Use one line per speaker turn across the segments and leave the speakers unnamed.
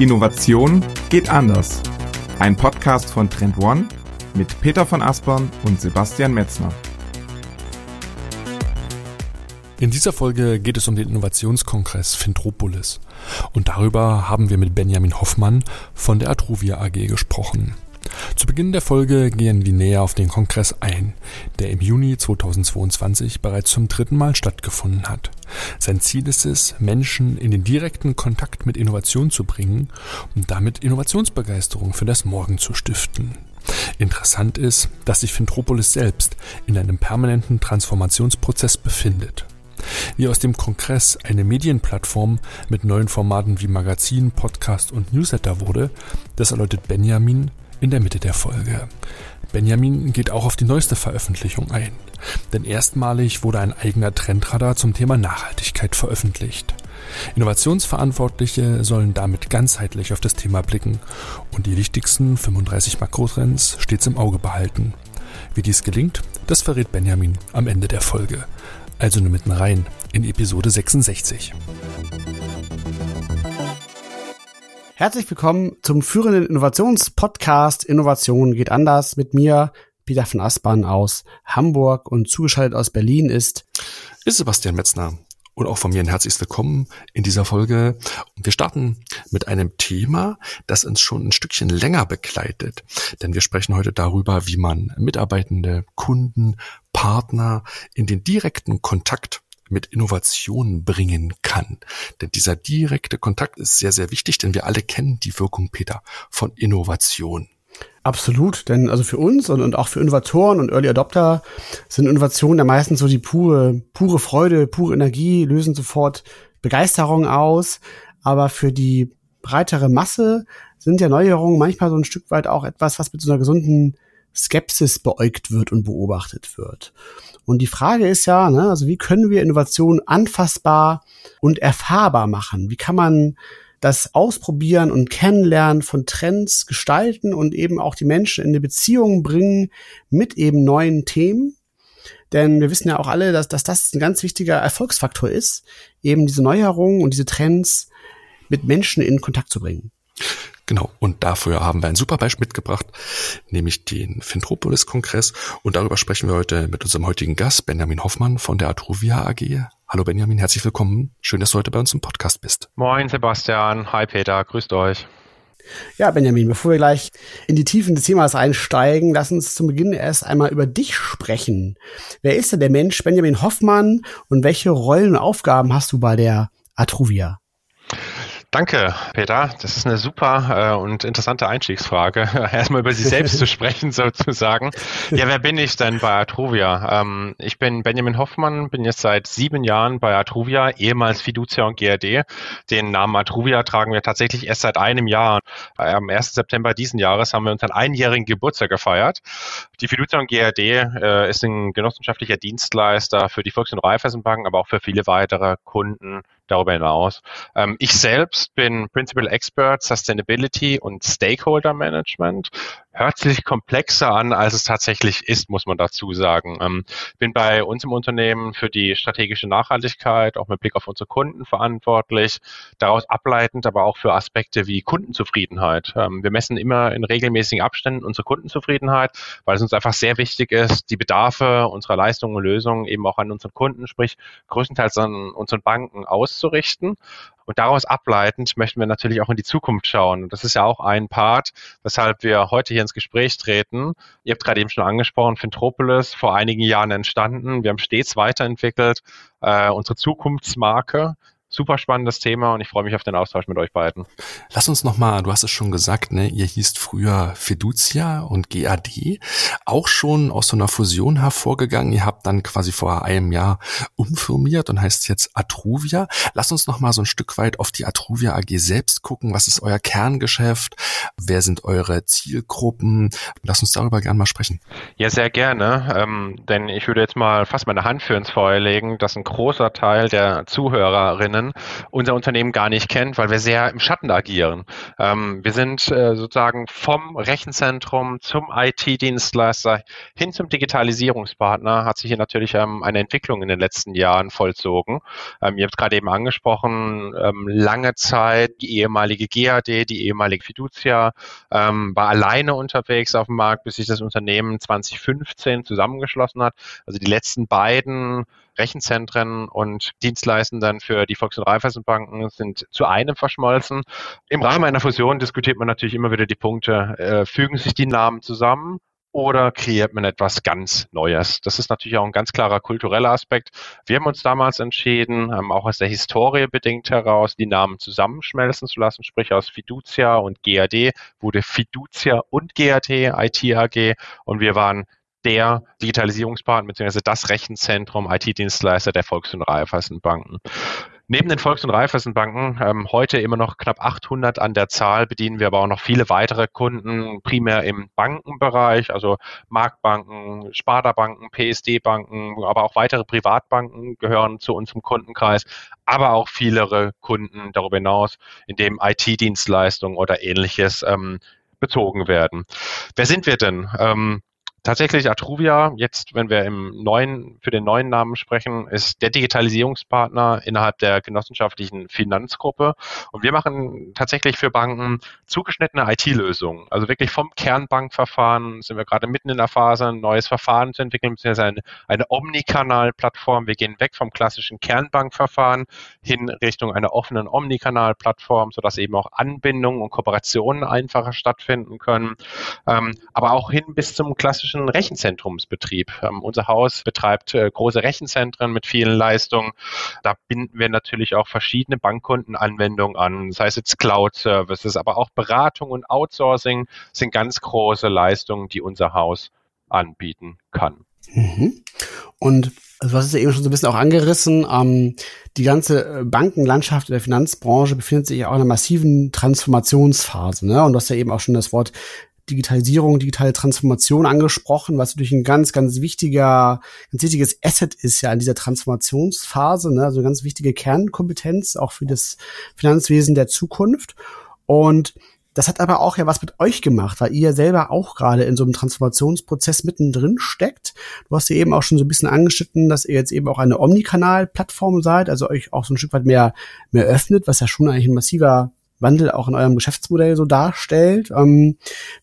Innovation geht anders. Ein Podcast von Trend One mit Peter von Aspern und Sebastian Metzner.
In dieser Folge geht es um den Innovationskongress Fintropolis. Und darüber haben wir mit Benjamin Hoffmann von der Atruvia AG gesprochen. Zu Beginn der Folge gehen wir näher auf den Kongress ein, der im Juni 2022 bereits zum dritten Mal stattgefunden hat. Sein Ziel ist es, Menschen in den direkten Kontakt mit Innovation zu bringen und damit Innovationsbegeisterung für das Morgen zu stiften. Interessant ist, dass sich Fintropolis selbst in einem permanenten Transformationsprozess befindet. Wie aus dem Kongress eine Medienplattform mit neuen Formaten wie Magazin, Podcast und Newsletter wurde, das erläutert Benjamin in der Mitte der Folge. Benjamin geht auch auf die neueste Veröffentlichung ein, denn erstmalig wurde ein eigener Trendradar zum Thema Nachhaltigkeit veröffentlicht. Innovationsverantwortliche sollen damit ganzheitlich auf das Thema blicken und die wichtigsten 35 Makrotrends stets im Auge behalten. Wie dies gelingt, das verrät Benjamin am Ende der Folge. Also nur mitten rein in Episode 66.
Herzlich willkommen zum führenden Innovationspodcast Innovation geht anders mit mir, Peter von Aspern aus Hamburg und zugeschaltet aus Berlin ist
ist Sebastian Metzner. Und auch von mir ein herzliches Willkommen in dieser Folge. Wir starten mit einem Thema, das uns schon ein Stückchen länger begleitet. Denn wir sprechen heute darüber, wie man Mitarbeitende, Kunden, Partner in den direkten Kontakt mit Innovationen bringen kann. Denn dieser direkte Kontakt ist sehr, sehr wichtig, denn wir alle kennen die Wirkung, Peter, von Innovation.
Absolut, denn also für uns und, und auch für Innovatoren und Early Adopter sind Innovationen ja meistens so die pure, pure Freude, pure Energie, lösen sofort Begeisterung aus. Aber für die breitere Masse sind ja Neuerungen manchmal so ein Stück weit auch etwas, was mit so einer gesunden Skepsis beäugt wird und beobachtet wird. Und die Frage ist ja, ne, also wie können wir Innovation anfassbar und erfahrbar machen? Wie kann man das Ausprobieren und Kennenlernen von Trends gestalten und eben auch die Menschen in eine Beziehung bringen mit eben neuen Themen? Denn wir wissen ja auch alle, dass, dass das ein ganz wichtiger Erfolgsfaktor ist, eben diese Neuerungen und diese Trends mit Menschen in Kontakt zu bringen.
Genau, und dafür haben wir ein super Beispiel mitgebracht, nämlich den Fintropolis-Kongress. Und darüber sprechen wir heute mit unserem heutigen Gast, Benjamin Hoffmann von der Atruvia AG. Hallo Benjamin, herzlich willkommen. Schön, dass du heute bei uns im Podcast bist.
Moin Sebastian, hi Peter, grüßt euch.
Ja, Benjamin, bevor wir gleich in die Tiefen des Themas einsteigen, lass uns zum Beginn erst einmal über dich sprechen. Wer ist denn der Mensch Benjamin Hoffmann und welche Rollen und Aufgaben hast du bei der Atruvia?
Danke, Peter. Das ist eine super äh, und interessante Einstiegsfrage. Erstmal über Sie selbst zu sprechen, sozusagen. Ja, wer bin ich denn bei Atruvia? Ähm, ich bin Benjamin Hoffmann, bin jetzt seit sieben Jahren bei Atruvia, ehemals Fiducia und GRD. Den Namen Atruvia tragen wir tatsächlich erst seit einem Jahr. Am 1. September diesen Jahres haben wir unseren einjährigen Geburtstag gefeiert. Die Fiducia und GRD äh, ist ein genossenschaftlicher Dienstleister für die Volks- und Raiffeisenbanken, aber auch für viele weitere Kunden darüber hinaus. Ähm, ich selbst bin Principal Expert Sustainability und Stakeholder Management hört sich komplexer an, als es tatsächlich ist, muss man dazu sagen. Ähm, bin bei uns im Unternehmen für die strategische Nachhaltigkeit, auch mit Blick auf unsere Kunden verantwortlich, daraus ableitend aber auch für Aspekte wie Kundenzufriedenheit. Ähm, wir messen immer in regelmäßigen Abständen unsere Kundenzufriedenheit, weil es uns einfach sehr wichtig ist, die Bedarfe unserer Leistungen und Lösungen eben auch an unseren Kunden, sprich größtenteils an unseren Banken auszurichten. Und daraus ableitend möchten wir natürlich auch in die Zukunft schauen. Und das ist ja auch ein Part, weshalb wir heute hier ins Gespräch treten. Ihr habt gerade eben schon angesprochen, Fintropolis, vor einigen Jahren entstanden. Wir haben stets weiterentwickelt, äh, unsere Zukunftsmarke super spannendes Thema und ich freue mich auf den Austausch mit euch beiden.
Lass uns nochmal, du hast es schon gesagt, ne, ihr hießt früher Fiducia und GAD, auch schon aus so einer Fusion hervorgegangen. Ihr habt dann quasi vor einem Jahr umfirmiert und heißt jetzt Atruvia. Lass uns nochmal so ein Stück weit auf die Atruvia AG selbst gucken. Was ist euer Kerngeschäft? Wer sind eure Zielgruppen? Lass uns darüber gerne mal sprechen.
Ja, sehr gerne, ähm, denn ich würde jetzt mal fast meine Hand für ins Feuer legen, dass ein großer Teil der Zuhörerinnen kennen, unser Unternehmen gar nicht kennt, weil wir sehr im Schatten agieren. Ähm, wir sind äh, sozusagen vom Rechenzentrum zum IT-Dienstleister hin zum Digitalisierungspartner hat sich hier natürlich ähm, eine Entwicklung in den letzten Jahren vollzogen. Ähm, ihr habt gerade eben angesprochen, ähm, lange Zeit die ehemalige GAD, die ehemalige Fiducia, ähm, war alleine unterwegs auf dem Markt, bis sich das Unternehmen 2015 zusammengeschlossen hat. Also die letzten beiden Rechenzentren und Dienstleistenden für die Volks- und Raiffeisenbanken sind zu einem verschmolzen. Im Rahmen einer Fusion diskutiert man natürlich immer wieder die Punkte, äh, fügen sich die Namen zusammen oder kreiert man etwas ganz Neues? Das ist natürlich auch ein ganz klarer kultureller Aspekt. Wir haben uns damals entschieden, ähm, auch aus der Historie bedingt heraus, die Namen zusammenschmelzen zu lassen, sprich aus Fiducia und GAD wurde Fiducia und GAD IT AG und wir waren der Digitalisierungspartner bzw. das Rechenzentrum IT-Dienstleister der Volks- und Raiffeisenbanken. Neben den Volks- und Raiffeisenbanken, ähm, heute immer noch knapp 800 an der Zahl, bedienen wir aber auch noch viele weitere Kunden, primär im Bankenbereich, also Marktbanken, Sparda-Banken, PSD-Banken, aber auch weitere Privatbanken gehören zu unserem Kundenkreis, aber auch viele Kunden darüber hinaus, in dem IT-Dienstleistungen oder ähnliches ähm, bezogen werden. Wer sind wir denn? Ähm, Tatsächlich Atruvia, jetzt, wenn wir im neuen, für den neuen Namen sprechen, ist der Digitalisierungspartner innerhalb der genossenschaftlichen Finanzgruppe. Und wir machen tatsächlich für Banken zugeschnittene IT-Lösungen. Also wirklich vom Kernbankverfahren sind wir gerade mitten in der Phase, ein neues Verfahren zu entwickeln, beziehungsweise eine, eine Omnikanal-Plattform. Wir gehen weg vom klassischen Kernbankverfahren hin Richtung einer offenen Omnikanal-Plattform, sodass eben auch Anbindungen und Kooperationen einfacher stattfinden können. Ähm, aber auch hin bis zum klassischen klassischen Rechenzentrumsbetrieb. Ähm, unser Haus betreibt äh, große Rechenzentren mit vielen Leistungen. Da binden wir natürlich auch verschiedene Bankkundenanwendungen an, sei es jetzt Cloud-Services, aber auch Beratung und Outsourcing sind ganz große Leistungen, die unser Haus anbieten kann.
Mhm. Und also was ist ja eben schon so ein bisschen auch angerissen. Ähm, die ganze äh, Bankenlandschaft der Finanzbranche befindet sich ja auch in einer massiven Transformationsphase. Ne? Und du hast ja eben auch schon das Wort Digitalisierung, digitale Transformation angesprochen, was natürlich ein ganz, ganz wichtiger, ganz wichtiges Asset ist ja in dieser Transformationsphase, ne? also eine ganz wichtige Kernkompetenz auch für das Finanzwesen der Zukunft. Und das hat aber auch ja was mit euch gemacht, weil ihr selber auch gerade in so einem Transformationsprozess mittendrin steckt. Du hast ja eben auch schon so ein bisschen angeschnitten, dass ihr jetzt eben auch eine Omnikanal-Plattform seid, also euch auch so ein Stück weit mehr, mehr öffnet, was ja schon eigentlich ein massiver Wandel auch in eurem Geschäftsmodell so darstellt. Ähm,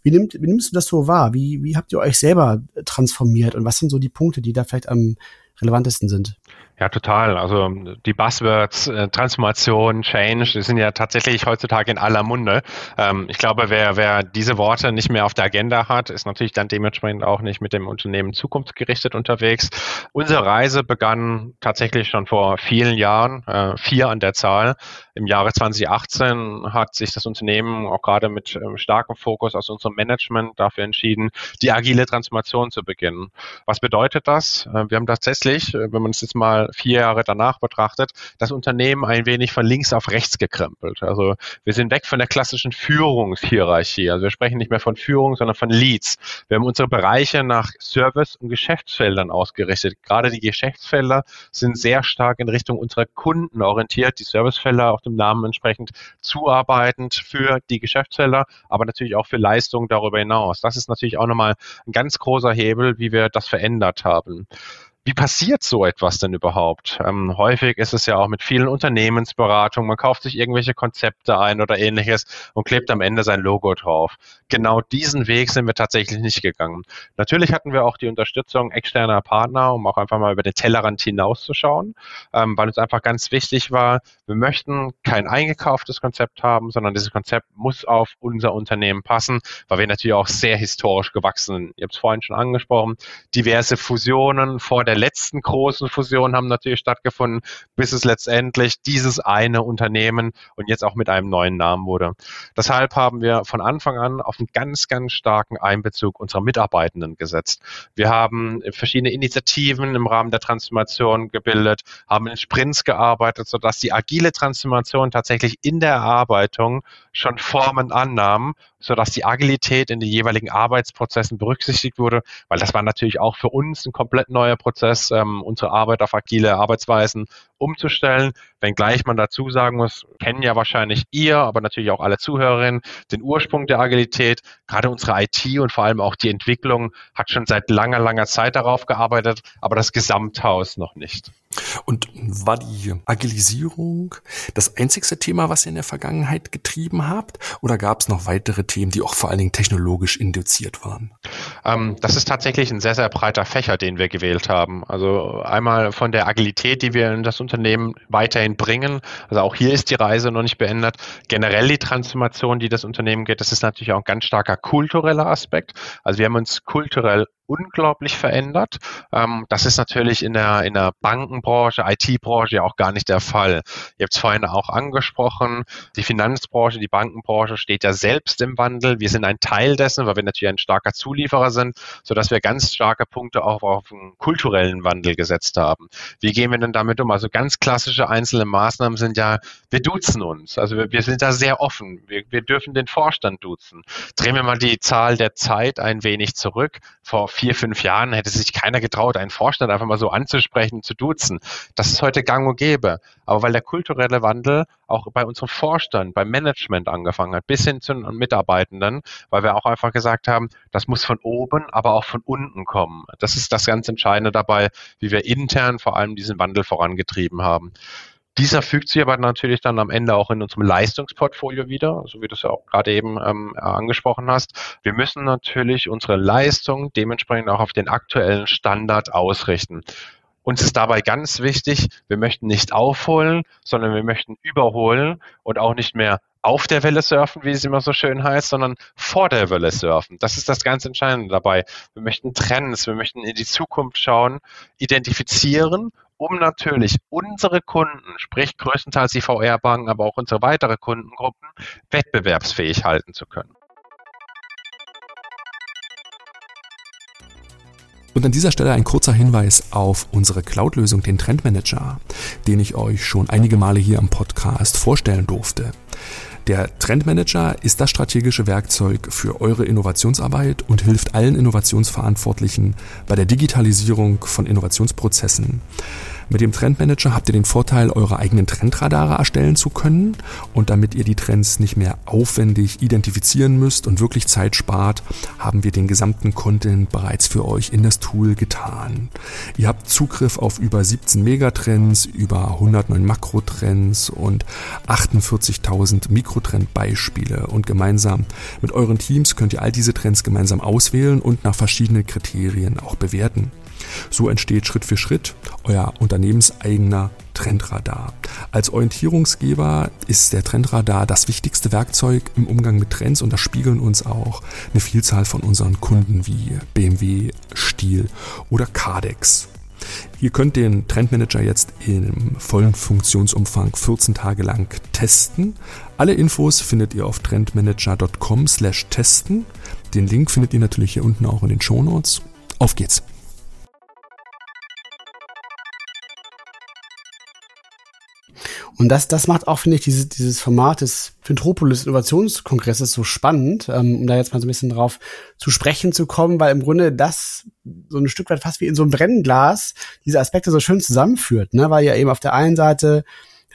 wie, nimmt, wie nimmst du das so wahr? Wie, wie habt ihr euch selber transformiert und was sind so die Punkte, die da vielleicht am relevantesten sind?
Ja, total. Also die Buzzwords äh, Transformation, Change, die sind ja tatsächlich heutzutage in aller Munde. Ähm, ich glaube, wer, wer diese Worte nicht mehr auf der Agenda hat, ist natürlich dann dementsprechend auch nicht mit dem Unternehmen zukunftsgerichtet unterwegs. Unsere Reise begann tatsächlich schon vor vielen Jahren, äh, vier an der Zahl. Im Jahre 2018 hat sich das Unternehmen auch gerade mit ähm, starkem Fokus aus unserem Management dafür entschieden, die agile Transformation zu beginnen. Was bedeutet das? Äh, wir haben tatsächlich, äh, wenn man es jetzt mal vier Jahre danach betrachtet, das Unternehmen ein wenig von links auf rechts gekrempelt. Also wir sind weg von der klassischen Führungshierarchie. Also wir sprechen nicht mehr von Führung, sondern von Leads. Wir haben unsere Bereiche nach Service- und Geschäftsfeldern ausgerichtet. Gerade die Geschäftsfelder sind sehr stark in Richtung unserer Kunden orientiert. Die Servicefelder auch dem Namen entsprechend zuarbeitend für die Geschäftsfelder, aber natürlich auch für Leistungen darüber hinaus. Das ist natürlich auch nochmal ein ganz großer Hebel, wie wir das verändert haben. Wie passiert so etwas denn überhaupt? Ähm, häufig ist es ja auch mit vielen Unternehmensberatungen. Man kauft sich irgendwelche Konzepte ein oder ähnliches und klebt am Ende sein Logo drauf. Genau diesen Weg sind wir tatsächlich nicht gegangen. Natürlich hatten wir auch die Unterstützung externer Partner, um auch einfach mal über den Tellerrand hinauszuschauen, ähm, weil uns einfach ganz wichtig war, wir möchten kein eingekauftes Konzept haben, sondern dieses Konzept muss auf unser Unternehmen passen, weil wir natürlich auch sehr historisch gewachsen sind. Ihr habt es vorhin schon angesprochen, diverse Fusionen vor der letzten großen Fusionen haben natürlich stattgefunden, bis es letztendlich dieses eine Unternehmen und jetzt auch mit einem neuen Namen wurde. Deshalb haben wir von Anfang an auf einen ganz, ganz starken Einbezug unserer Mitarbeitenden gesetzt. Wir haben verschiedene Initiativen im Rahmen der Transformation gebildet, haben in Sprints gearbeitet, sodass die agile Transformation tatsächlich in der Erarbeitung schon Formen annahm, sodass die Agilität in den jeweiligen Arbeitsprozessen berücksichtigt wurde, weil das war natürlich auch für uns ein komplett neuer Prozess, ähm, unsere Arbeit auf agile Arbeitsweisen umzustellen, wenngleich man dazu sagen muss, kennen ja wahrscheinlich ihr, aber natürlich auch alle Zuhörerinnen den Ursprung der Agilität. Gerade unsere IT und vor allem auch die Entwicklung hat schon seit langer, langer Zeit darauf gearbeitet, aber das Gesamthaus noch nicht.
Und war die Agilisierung das einzigste Thema, was ihr in der Vergangenheit getrieben habt? Oder gab es noch weitere Themen, die auch vor allen Dingen technologisch induziert waren?
Ähm, das ist tatsächlich ein sehr, sehr breiter Fächer, den wir gewählt haben. Also einmal von der Agilität, die wir in das Unternehmen weiterhin bringen. Also auch hier ist die Reise noch nicht beendet. Generell die Transformation, die das Unternehmen geht, das ist natürlich auch ein ganz starker kultureller Aspekt. Also wir haben uns kulturell unglaublich verändert. Ähm, das ist natürlich in der, in der Bankenbranche, IT-Branche ja auch gar nicht der Fall. Ihr habt es vorhin auch angesprochen, die Finanzbranche, die Bankenbranche steht ja selbst im Wandel. Wir sind ein Teil dessen, weil wir natürlich ein starker Zulieferer sind, sodass wir ganz starke Punkte auch auf einen kulturellen Wandel gesetzt haben. Wie gehen wir denn damit um? Also ganz klassische einzelne Maßnahmen sind ja, wir duzen uns. Also wir, wir sind da sehr offen. Wir, wir dürfen den Vorstand duzen. Drehen wir mal die Zahl der Zeit ein wenig zurück. Vor vier, fünf Jahren hätte sich keiner getraut, einen Vorstand einfach mal so anzusprechen, zu duzen. Das ist heute gang und gäbe. Aber weil der kulturelle Wandel auch bei unserem Vorstand, beim Management angefangen hat, bis hin zu den Mitarbeitenden, weil wir auch einfach gesagt haben, das muss von oben, aber auch von unten kommen. Das ist das ganz Entscheidende dabei, wie wir intern vor allem diesen Wandel vorangetrieben haben. Dieser fügt sich aber natürlich dann am Ende auch in unserem Leistungsportfolio wieder, so wie du es ja auch gerade eben ähm, angesprochen hast. Wir müssen natürlich unsere Leistung dementsprechend auch auf den aktuellen Standard ausrichten. Uns ist dabei ganz wichtig, wir möchten nicht aufholen, sondern wir möchten überholen und auch nicht mehr auf der Welle surfen, wie es immer so schön heißt, sondern vor der Welle surfen. Das ist das ganz Entscheidende dabei. Wir möchten Trends, wir möchten in die Zukunft schauen, identifizieren um natürlich unsere Kunden, sprich größtenteils die VR-Banken, aber auch unsere weitere Kundengruppen, wettbewerbsfähig halten zu können.
Und an dieser Stelle ein kurzer Hinweis auf unsere Cloud-Lösung, den Trendmanager, den ich euch schon einige Male hier am Podcast vorstellen durfte. Der Trendmanager ist das strategische Werkzeug für eure Innovationsarbeit und hilft allen Innovationsverantwortlichen bei der Digitalisierung von Innovationsprozessen. Mit dem Trendmanager habt ihr den Vorteil, eure eigenen Trendradare erstellen zu können und damit ihr die Trends nicht mehr aufwendig identifizieren müsst und wirklich Zeit spart, haben wir den gesamten Content bereits für euch in das Tool getan. Ihr habt Zugriff auf über 17 Megatrends, über 109 Makrotrends und 48.000 Mikrotrendbeispiele und gemeinsam mit euren Teams könnt ihr all diese Trends gemeinsam auswählen und nach verschiedenen Kriterien auch bewerten. So entsteht Schritt für Schritt euer unternehmenseigener Trendradar. Als Orientierungsgeber ist der Trendradar das wichtigste Werkzeug im Umgang mit Trends und das spiegeln uns auch eine Vielzahl von unseren Kunden wie BMW, Stiel oder Cardex. Ihr könnt den Trendmanager jetzt im vollen Funktionsumfang 14 Tage lang testen. Alle Infos findet ihr auf trendmanager.com slash testen. Den Link findet ihr natürlich hier unten auch in den Shownotes. Auf geht's!
Und das, das macht auch, finde ich, dieses, dieses Format des Fintropolis Innovationskongresses so spannend, ähm, um da jetzt mal so ein bisschen drauf zu sprechen zu kommen, weil im Grunde das so ein Stück weit fast wie in so einem Brennglas diese Aspekte so schön zusammenführt, ne? weil ja eben auf der einen Seite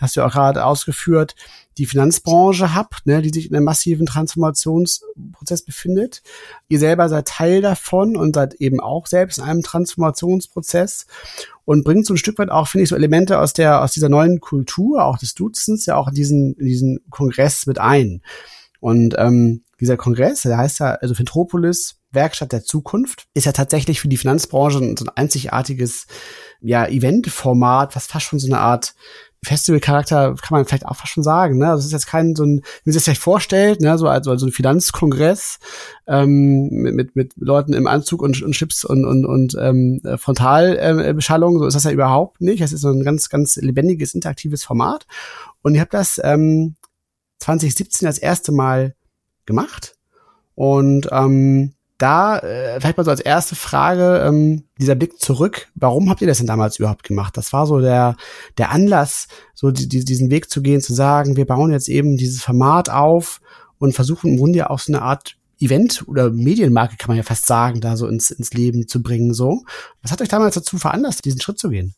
hast du ja auch gerade ausgeführt, die Finanzbranche habt, ne, die sich in einem massiven Transformationsprozess befindet. Ihr selber seid Teil davon und seid eben auch selbst in einem Transformationsprozess und bringt so ein Stück weit auch, finde ich, so Elemente aus der, aus dieser neuen Kultur, auch des Dutzens, ja auch in diesen, in diesen Kongress mit ein. Und ähm, dieser Kongress, der heißt ja, also Fintropolis, Werkstatt der Zukunft, ist ja tatsächlich für die Finanzbranche so ein einzigartiges ja, Eventformat, was fast schon so eine Art Festivalcharakter kann man vielleicht auch fast schon sagen. Ne? Also es ist jetzt kein so ein, wie man sich das vielleicht vorstellt, ne? so also, also ein Finanzkongress ähm, mit, mit, mit Leuten im Anzug und, und Chips und, und, und ähm, Frontalbeschallung. so ist das ja überhaupt nicht. Es ist so ein ganz, ganz lebendiges, interaktives Format. Und ich habe das ähm, 2017 das erste Mal gemacht. Und ähm, da äh, vielleicht mal so als erste Frage ähm, dieser Blick zurück. Warum habt ihr das denn damals überhaupt gemacht? Das war so der der Anlass, so die, die, diesen Weg zu gehen, zu sagen, wir bauen jetzt eben dieses Format auf und versuchen im Grunde ja auch so eine Art Event oder Medienmarke kann man ja fast sagen, da so ins, ins Leben zu bringen. So, was hat euch damals dazu veranlasst, diesen Schritt zu gehen?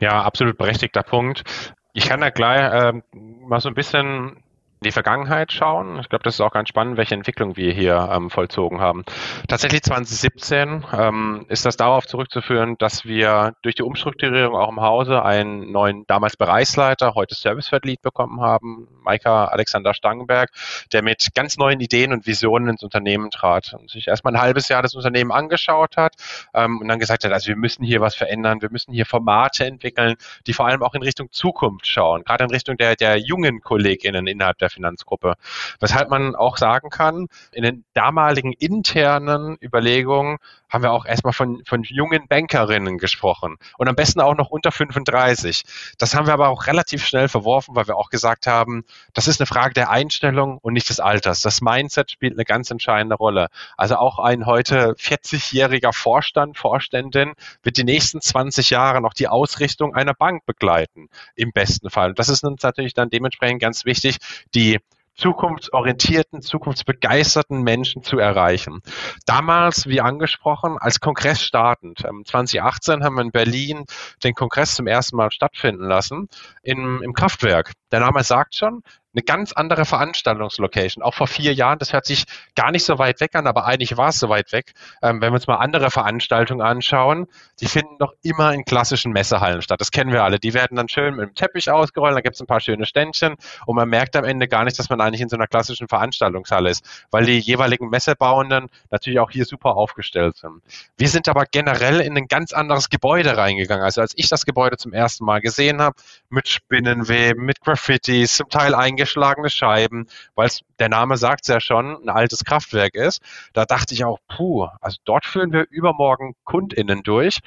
Ja, absolut berechtigter Punkt. Ich kann da gleich äh, mal so ein bisschen die Vergangenheit schauen. Ich glaube, das ist auch ganz spannend, welche Entwicklung wir hier ähm, vollzogen haben. Tatsächlich 2017 ähm, ist das darauf zurückzuführen, dass wir durch die Umstrukturierung auch im Hause einen neuen, damals Bereichsleiter, heute Service-Lead bekommen haben, Maika Alexander Stangenberg, der mit ganz neuen Ideen und Visionen ins Unternehmen trat und sich erstmal ein halbes Jahr das Unternehmen angeschaut hat ähm, und dann gesagt hat, also wir müssen hier was verändern, wir müssen hier Formate entwickeln, die vor allem auch in Richtung Zukunft schauen, gerade in Richtung der, der jungen KollegInnen innerhalb der Finanzgruppe. Weshalb man auch sagen kann, in den damaligen internen Überlegungen haben wir auch erstmal von, von jungen Bankerinnen gesprochen und am besten auch noch unter 35. Das haben wir aber auch relativ schnell verworfen, weil wir auch gesagt haben, das ist eine Frage der Einstellung und nicht des Alters. Das Mindset spielt eine ganz entscheidende Rolle. Also auch ein heute 40-jähriger Vorstand, Vorständin wird die nächsten 20 Jahre noch die Ausrichtung einer Bank begleiten, im besten Fall. Und das ist uns natürlich dann dementsprechend ganz wichtig, die zukunftsorientierten, zukunftsbegeisterten Menschen zu erreichen. Damals, wie angesprochen, als Kongress startend. 2018 ähm, haben wir in Berlin den Kongress zum ersten Mal stattfinden lassen im, im Kraftwerk. Der Name sagt schon, eine ganz andere Veranstaltungslocation. Auch vor vier Jahren, das hört sich gar nicht so weit weg an, aber eigentlich war es so weit weg. Ähm, wenn wir uns mal andere Veranstaltungen anschauen, die finden doch immer in klassischen Messehallen statt. Das kennen wir alle. Die werden dann schön mit dem Teppich ausgerollt, da gibt es ein paar schöne Ständchen und man merkt am Ende gar nicht, dass man eigentlich in so einer klassischen Veranstaltungshalle ist, weil die jeweiligen Messebauenden natürlich auch hier super aufgestellt sind. Wir sind aber generell in ein ganz anderes Gebäude reingegangen. Also als ich das Gebäude zum ersten Mal gesehen habe, mit Spinnenweben, mit Graffitis, zum Teil eingeschlagen, eingeschlagene Scheiben, weil der Name sagt es ja schon, ein altes Kraftwerk ist. Da dachte ich auch, puh, also dort führen wir übermorgen KundInnen durch.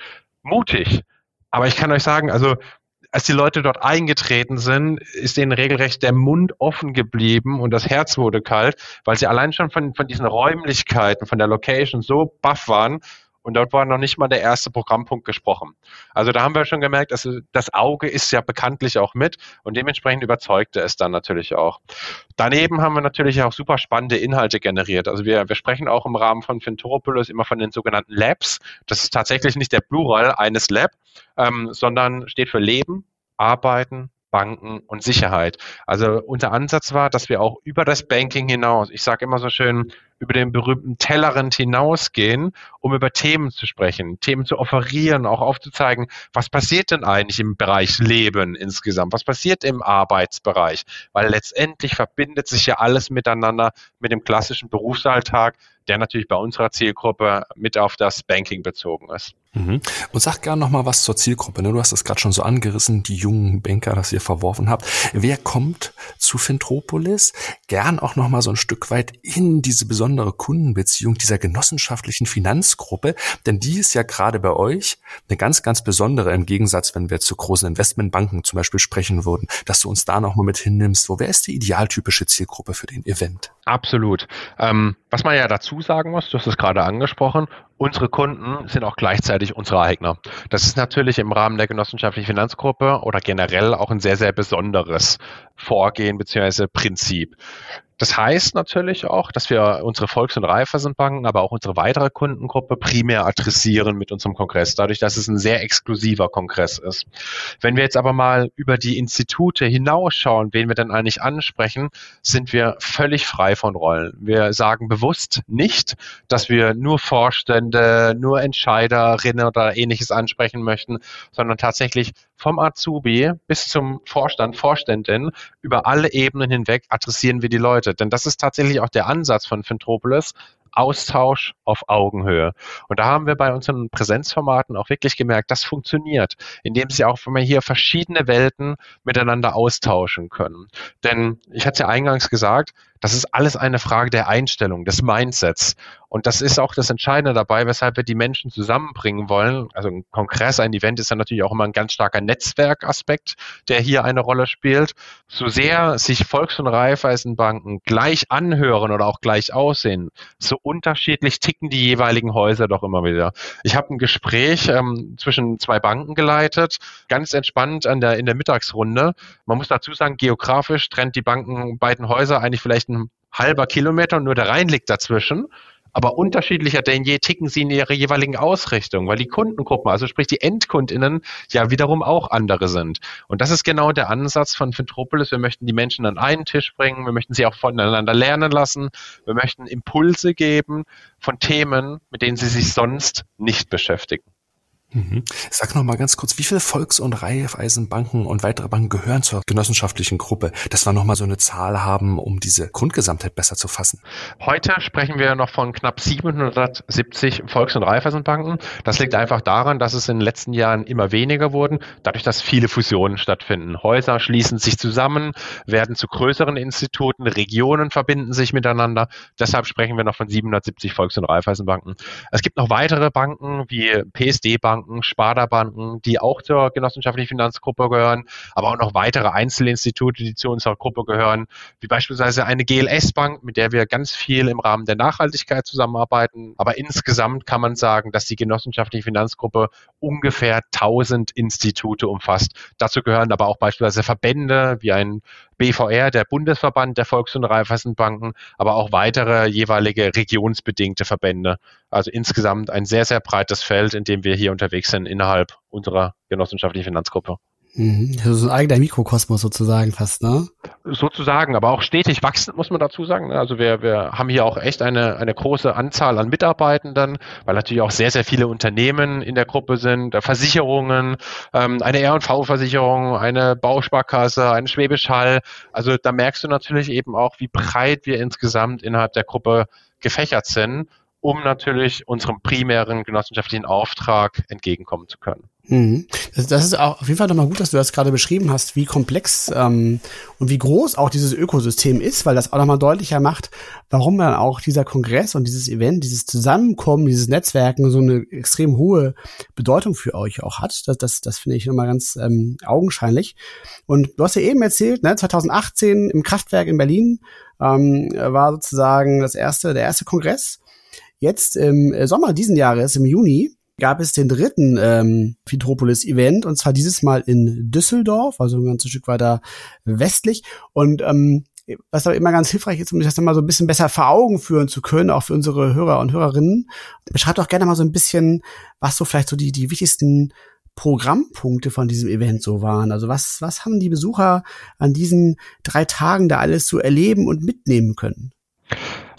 Mutig. Aber ich kann euch sagen, also als die Leute dort eingetreten sind, ist denen regelrecht der Mund offen geblieben und das Herz wurde kalt, weil sie allein schon von, von diesen Räumlichkeiten, von der Location so baff waren und dort war noch nicht mal der erste Programmpunkt gesprochen. Also da haben wir schon gemerkt, also das Auge ist ja bekanntlich auch mit und dementsprechend überzeugte es dann natürlich auch. Daneben haben wir natürlich auch super spannende Inhalte generiert. Also wir, wir sprechen auch im Rahmen von Fintoropoulos immer von den sogenannten Labs. Das ist tatsächlich nicht der Plural eines Lab, ähm, sondern steht für Leben, Arbeiten, Banken und Sicherheit. Also unser Ansatz war, dass wir auch über das Banking hinaus, ich sage immer so schön, über den berühmten Tellerrand hinausgehen, um über Themen zu sprechen, Themen zu offerieren, auch aufzuzeigen, was passiert denn eigentlich im Bereich Leben insgesamt, was passiert im Arbeitsbereich, weil letztendlich verbindet sich ja alles miteinander mit dem klassischen Berufsalltag, der natürlich bei unserer Zielgruppe mit auf das Banking bezogen ist.
Mhm. Und sag gerne noch mal was zur Zielgruppe. Ne? Du hast es gerade schon so angerissen, die jungen Banker, das ihr verworfen habt. Wer kommt zu Fintropolis? Gern auch noch mal so ein Stück weit in diese besondere Kundenbeziehung dieser genossenschaftlichen Finanzgruppe, denn die ist ja gerade bei euch eine ganz, ganz besondere im Gegensatz, wenn wir zu großen Investmentbanken zum Beispiel sprechen würden, dass du uns da noch mal mit hinnimmst. Wo wer ist die idealtypische Zielgruppe für den Event?
Absolut. Ähm, was man ja dazu sagen muss, du hast es gerade angesprochen, unsere Kunden sind auch gleichzeitig unsere Eigner. Das ist natürlich im Rahmen der genossenschaftlichen Finanzgruppe oder generell auch ein sehr, sehr besonderes Vorgehen bzw. Prinzip. Das heißt natürlich auch, dass wir unsere Volks- und Raiffeisenbanken, aber auch unsere weitere Kundengruppe primär adressieren mit unserem Kongress, dadurch, dass es ein sehr exklusiver Kongress ist. Wenn wir jetzt aber mal über die Institute hinausschauen, wen wir denn eigentlich ansprechen, sind wir völlig frei von Rollen. Wir sagen bewusst nicht, dass wir nur Vorstände, nur Entscheiderinnen oder ähnliches ansprechen möchten, sondern tatsächlich vom Azubi bis zum Vorstand, Vorständin, über alle Ebenen hinweg adressieren wir die Leute. Denn das ist tatsächlich auch der Ansatz von Fintropolis, Austausch auf Augenhöhe. Und da haben wir bei unseren Präsenzformaten auch wirklich gemerkt, das funktioniert, indem sie auch, wenn wir hier verschiedene Welten miteinander austauschen können. Denn ich hatte ja eingangs gesagt, das ist alles eine Frage der Einstellung, des Mindsets. Und das ist auch das Entscheidende dabei, weshalb wir die Menschen zusammenbringen wollen. Also ein Kongress, ein Event ist ja natürlich auch immer ein ganz starker Netzwerkaspekt, der hier eine Rolle spielt. So sehr sich Volks- und Raiffeisenbanken gleich anhören oder auch gleich aussehen, so unterschiedlich ticken die jeweiligen Häuser doch immer wieder. Ich habe ein Gespräch ähm, zwischen zwei Banken geleitet, ganz entspannt an der, in der Mittagsrunde. Man muss dazu sagen, geografisch trennt die Banken beiden Häuser eigentlich vielleicht ein halber Kilometer und nur der Rhein liegt dazwischen. aber unterschiedlicher denn je ticken sie in ihrer jeweiligen Ausrichtung, weil die Kundengruppen, also sprich die Endkundinnen, ja wiederum auch andere sind. Und das ist genau der Ansatz von Fintropolis. Wir möchten die Menschen an einen Tisch bringen, wir möchten sie auch voneinander lernen lassen, wir möchten Impulse geben von Themen, mit denen sie sich sonst nicht beschäftigen.
Mhm. Sag noch mal ganz kurz, wie viele Volks- und Raiffeisenbanken und weitere Banken gehören zur genossenschaftlichen Gruppe, dass wir noch mal so eine Zahl haben, um diese Grundgesamtheit besser zu fassen?
Heute sprechen wir noch von knapp 770 Volks- und Raiffeisenbanken. Das liegt einfach daran, dass es in den letzten Jahren immer weniger wurden, dadurch, dass viele Fusionen stattfinden. Häuser schließen sich zusammen, werden zu größeren Instituten, Regionen verbinden sich miteinander. Deshalb sprechen wir noch von 770 Volks- und Raiffeisenbanken. Es gibt noch weitere Banken wie PSD-Banken, Banken, Sparda-Banken, die auch zur genossenschaftlichen Finanzgruppe gehören, aber auch noch weitere Einzelinstitute, die zu unserer Gruppe gehören, wie beispielsweise eine GLS-Bank, mit der wir ganz viel im Rahmen der Nachhaltigkeit zusammenarbeiten. Aber insgesamt kann man sagen, dass die genossenschaftliche Finanzgruppe ungefähr 1000 Institute umfasst. Dazu gehören aber auch beispielsweise Verbände wie ein BVR, der Bundesverband der Volks- und Raiffeisenbanken, aber auch weitere jeweilige regionsbedingte Verbände. Also insgesamt ein sehr, sehr breites Feld, in dem wir hier unterwegs sind innerhalb unserer genossenschaftlichen Finanzgruppe.
Mhm. Das ist ein eigener Mikrokosmos sozusagen fast, ne?
Sozusagen, aber auch stetig wachsend, muss man dazu sagen. Also wir, wir haben hier auch echt eine, eine große Anzahl an Mitarbeitenden, weil natürlich auch sehr, sehr viele Unternehmen in der Gruppe sind, Versicherungen, ähm, eine R&V-Versicherung, eine Bausparkasse, eine Schwäbisch Hall. Also da merkst du natürlich eben auch, wie breit wir insgesamt innerhalb der Gruppe gefächert sind, um natürlich unserem primären genossenschaftlichen Auftrag entgegenkommen zu können.
Mhm. Das, das, ist auch auf jeden Fall nochmal gut, dass du das gerade beschrieben hast, wie komplex ähm, und wie groß auch dieses Ökosystem ist, weil das auch nochmal deutlicher macht, warum dann auch dieser Kongress und dieses Event, dieses Zusammenkommen, dieses Netzwerken so eine extrem hohe Bedeutung für euch auch hat. Das, das, das finde ich nochmal ganz ähm, augenscheinlich. Und du hast ja eben erzählt, ne, 2018 im Kraftwerk in Berlin ähm, war sozusagen das erste, der erste Kongress. Jetzt im Sommer diesen Jahres, im Juni, gab es den dritten ähm, Fitropolis-Event und zwar dieses Mal in Düsseldorf, also ein ganzes Stück weiter westlich. Und ähm, was aber immer ganz hilfreich ist, um sich das mal so ein bisschen besser vor Augen führen zu können, auch für unsere Hörer und Hörerinnen. Beschreibt doch gerne mal so ein bisschen, was so vielleicht so die, die wichtigsten Programmpunkte von diesem Event so waren. Also was, was haben die Besucher an diesen drei Tagen da alles so erleben und mitnehmen können?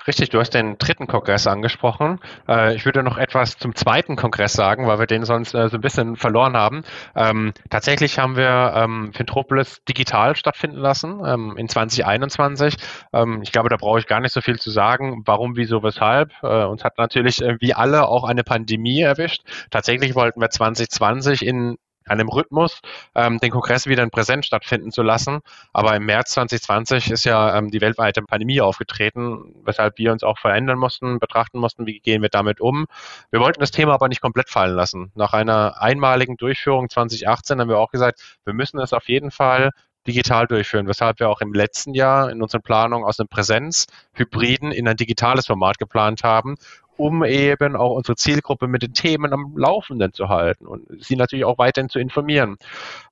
Richtig, du hast den dritten Kongress angesprochen. Äh, ich würde noch etwas zum zweiten Kongress sagen, weil wir den sonst äh, so ein bisschen verloren haben. Ähm, tatsächlich haben wir ähm, Fintropolis digital stattfinden lassen ähm, in 2021. Ähm, ich glaube, da brauche ich gar nicht so viel zu sagen. Warum, wieso, weshalb? Äh, uns hat natürlich äh, wie alle auch eine Pandemie erwischt. Tatsächlich wollten wir 2020 in einem Rhythmus, ähm, den Kongress wieder in Präsenz stattfinden zu lassen. Aber im März 2020 ist ja ähm, die weltweite Pandemie aufgetreten, weshalb wir uns auch verändern mussten, betrachten mussten, wie gehen wir damit um. Wir wollten das Thema aber nicht komplett fallen lassen. Nach einer einmaligen Durchführung 2018 haben wir auch gesagt, wir müssen es auf jeden Fall digital durchführen, weshalb wir auch im letzten Jahr in unseren Planungen aus einem Präsenz-Hybriden in ein digitales Format geplant haben, um eben auch unsere Zielgruppe mit den Themen am Laufenden zu halten und sie natürlich auch weiterhin zu informieren.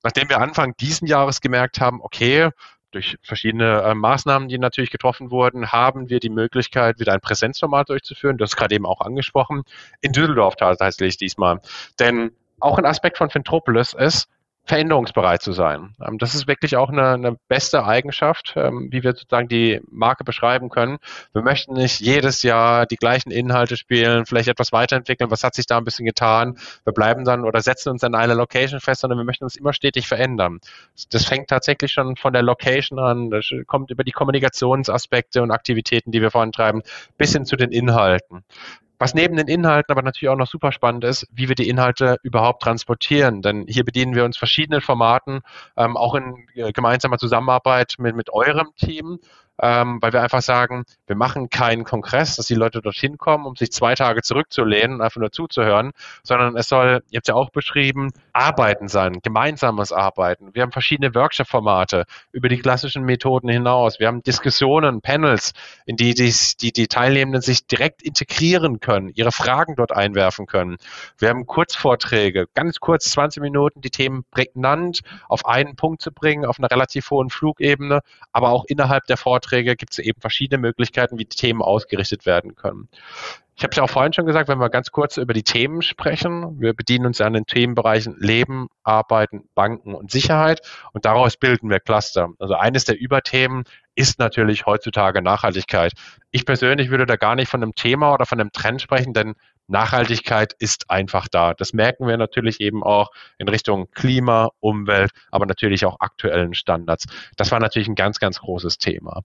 Nachdem wir Anfang diesen Jahres gemerkt haben, okay, durch verschiedene äh, Maßnahmen, die natürlich getroffen wurden, haben wir die Möglichkeit, wieder ein Präsenzformat durchzuführen. Das ist gerade eben auch angesprochen. In Düsseldorf tatsächlich diesmal. Denn auch ein Aspekt von Fintropolis ist, veränderungsbereit zu sein. Ähm, das ist wirklich auch eine, eine beste Eigenschaft, ähm, wie wir sozusagen die Marke beschreiben können. Wir möchten nicht jedes Jahr die gleichen Inhalte spielen, vielleicht etwas weiterentwickeln. Was hat sich da ein bisschen getan? Wir bleiben dann oder setzen uns an einer Location fest, sondern wir möchten uns immer stetig verändern. Das fängt tatsächlich schon von der Location an, das kommt über die Kommunikationsaspekte und Aktivitäten, die wir vorantreiben, bis hin zu den Inhalten. Was neben den Inhalten aber natürlich auch noch super spannend ist, wie wir die Inhalte überhaupt transportieren. Denn hier bedienen wir uns verschiedenen Formaten, ähm, auch in äh, gemeinsamer Zusammenarbeit mit, mit eurem Team ähm, weil wir einfach sagen, wir machen keinen Kongress, dass die Leute dorthin kommen, um sich zwei Tage zurückzulehnen und einfach nur zuzuhören, sondern es soll, ihr habt ja auch beschrieben, Arbeiten sein, gemeinsames Arbeiten. Wir haben verschiedene Workshop-Formate über die klassischen Methoden hinaus. Wir haben Diskussionen, Panels, in die die, die, die Teilnehmenden sich direkt integrieren können, ihre Fragen dort einwerfen können. Wir haben Kurzvorträge, ganz kurz 20 Minuten, die Themen prägnant auf einen Punkt zu bringen, auf einer relativ hohen Flugebene, aber auch innerhalb der Vorträge Vorträge gibt es eben verschiedene Möglichkeiten, wie die Themen ausgerichtet werden können. Ich habe es ja auch vorhin schon gesagt, wenn wir ganz kurz über die Themen sprechen, wir bedienen uns an den Themenbereichen Leben, Arbeiten, Banken und Sicherheit und daraus bilden wir Cluster. Also eines der Überthemen ist natürlich heutzutage Nachhaltigkeit. Ich persönlich würde da gar nicht von einem Thema oder von einem Trend sprechen, denn Nachhaltigkeit ist einfach da. Das merken wir natürlich eben auch in Richtung Klima, Umwelt, aber natürlich auch aktuellen Standards. Das war natürlich ein ganz, ganz großes Thema.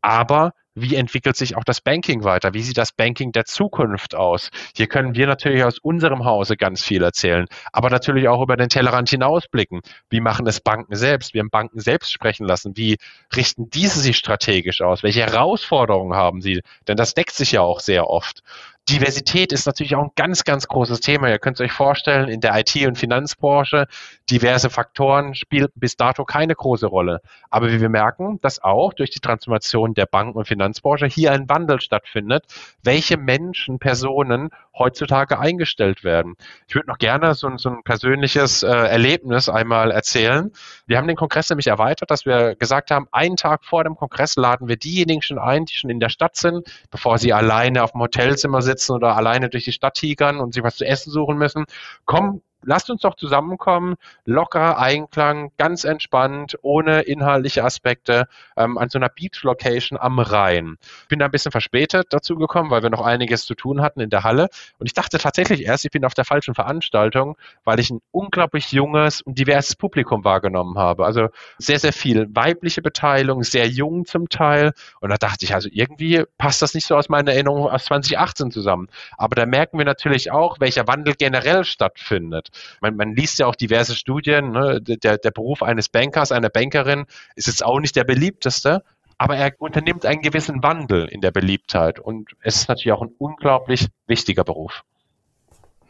Aber wie entwickelt sich auch das Banking weiter? Wie sieht das Banking der Zukunft aus? Hier können wir natürlich aus unserem Hause ganz viel erzählen, aber natürlich auch über den Tellerrand hinausblicken. Wie machen es Banken selbst? Wir haben Banken selbst sprechen lassen. Wie richten diese sich strategisch aus? Welche Herausforderungen haben sie? Denn das deckt sich ja auch sehr oft. Diversität ist natürlich auch ein ganz, ganz großes Thema. Ihr könnt es euch vorstellen, in der IT- und Finanzbranche, diverse Faktoren spielten bis dato keine große Rolle. Aber wie wir merken, dass auch durch die Transformation der Banken- und Finanzbranche hier ein Wandel stattfindet, welche Menschen, Personen heutzutage eingestellt werden. Ich würde noch gerne so, so ein persönliches äh, Erlebnis einmal erzählen. Wir haben den Kongress nämlich erweitert, dass wir gesagt haben, einen Tag vor dem Kongress laden wir diejenigen schon ein, die schon in der Stadt sind, bevor sie alleine auf dem Hotelzimmer sitzen sitzen oder alleine durch die Stadt tigern und sich was zu essen suchen müssen. Komm, lasst uns doch zusammenkommen, lockerer Einklang, ganz entspannt, ohne inhaltliche Aspekte, ähm, an so einer Beach-Location am Rhein. Bin da ein bisschen verspätet dazu gekommen, weil wir noch einiges zu tun hatten in der Halle. Und ich dachte tatsächlich erst, ich bin auf der falschen Veranstaltung, weil ich ein unglaublich junges und diverses Publikum wahrgenommen habe. Also sehr, sehr viel weibliche Beteiligung, sehr jung zum Teil. Und da dachte ich, also irgendwie passt das nicht so aus meiner Erinnerung aus 2018 zusammen. Aber da merken wir natürlich auch, welcher Wandel generell stattfindet. Man, man liest ja auch diverse Studien, ne? der, der Beruf eines Bankers, einer Bankerin ist jetzt auch nicht der beliebteste, aber er unternimmt einen gewissen Wandel in der Beliebtheit und es ist natürlich auch ein unglaublich wichtiger Beruf.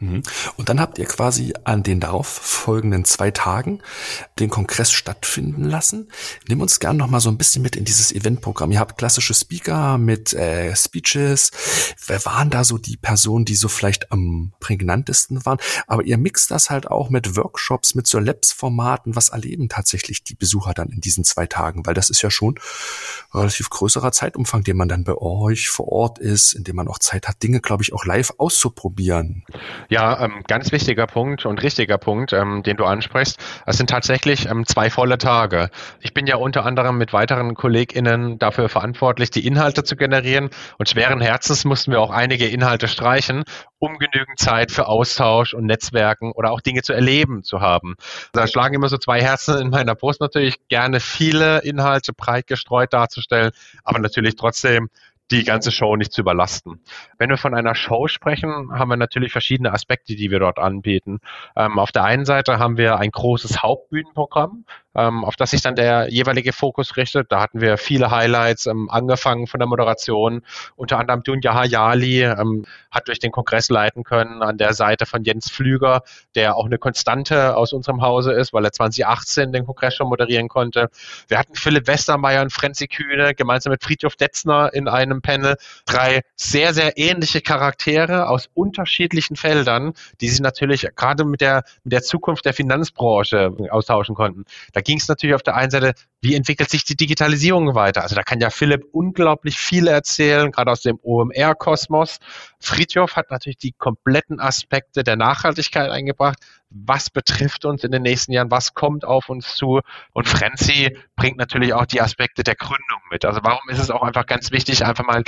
Mhm. Und dann habt ihr quasi an den darauf folgenden zwei Tagen den Kongress stattfinden lassen. Nimm uns gern noch mal so ein bisschen mit in dieses Eventprogramm. Ihr habt klassische Speaker mit äh, Speeches. Wer waren da so die Personen, die so vielleicht am prägnantesten waren? Aber ihr mixt das halt auch mit Workshops, mit so Labs-Formaten. Was erleben tatsächlich die Besucher dann in diesen zwei Tagen? Weil das ist ja schon relativ größerer Zeitumfang, den man dann bei euch vor Ort ist, in dem man auch Zeit hat, Dinge, glaube ich, auch live auszuprobieren.
Ja, ähm, ganz wichtiger Punkt und richtiger Punkt, ähm, den du ansprichst. Es sind tatsächlich ähm, zwei volle Tage. Ich bin ja unter anderem mit weiteren KollegInnen dafür verantwortlich, die Inhalte zu generieren. Und schweren Herzens mussten wir auch einige Inhalte streichen, um genügend Zeit für Austausch und Netzwerken oder auch Dinge zu erleben zu haben. Da schlagen immer so zwei Herzen in meiner Brust natürlich gerne viele Inhalte breit gestreut darzustellen, aber natürlich trotzdem die ganze Show nicht zu überlasten. Wenn wir von einer Show sprechen, haben wir natürlich verschiedene Aspekte, die wir dort anbieten. Ähm, auf der einen Seite haben wir ein großes Hauptbühnenprogramm, ähm, auf das sich dann der jeweilige Fokus richtet. Da hatten wir viele Highlights, ähm, angefangen von der Moderation. Unter anderem Dunja Hayali ähm, hat durch den Kongress leiten können an der Seite von Jens Flüger, der auch eine Konstante aus unserem Hause ist, weil er 2018 den Kongress schon moderieren konnte. Wir hatten Philipp Westermeier und Frenzy Kühne gemeinsam mit Friedhof Detzner in einem Panel. Drei sehr, sehr ähnliche Charaktere aus unterschiedlichen Feldern, die sich natürlich gerade mit der, mit der Zukunft der Finanzbranche austauschen konnten. Da ging es natürlich auf der einen Seite, wie entwickelt sich die Digitalisierung weiter? Also da kann ja Philipp unglaublich viel erzählen, gerade aus dem OMR-Kosmos. Friedhof hat natürlich die kompletten Aspekte der Nachhaltigkeit eingebracht. Was betrifft uns in den nächsten Jahren? Was kommt auf uns zu? Und Frenzy bringt natürlich auch die Aspekte der Gründung mit. Also warum ist es auch einfach ganz wichtig, einfach mal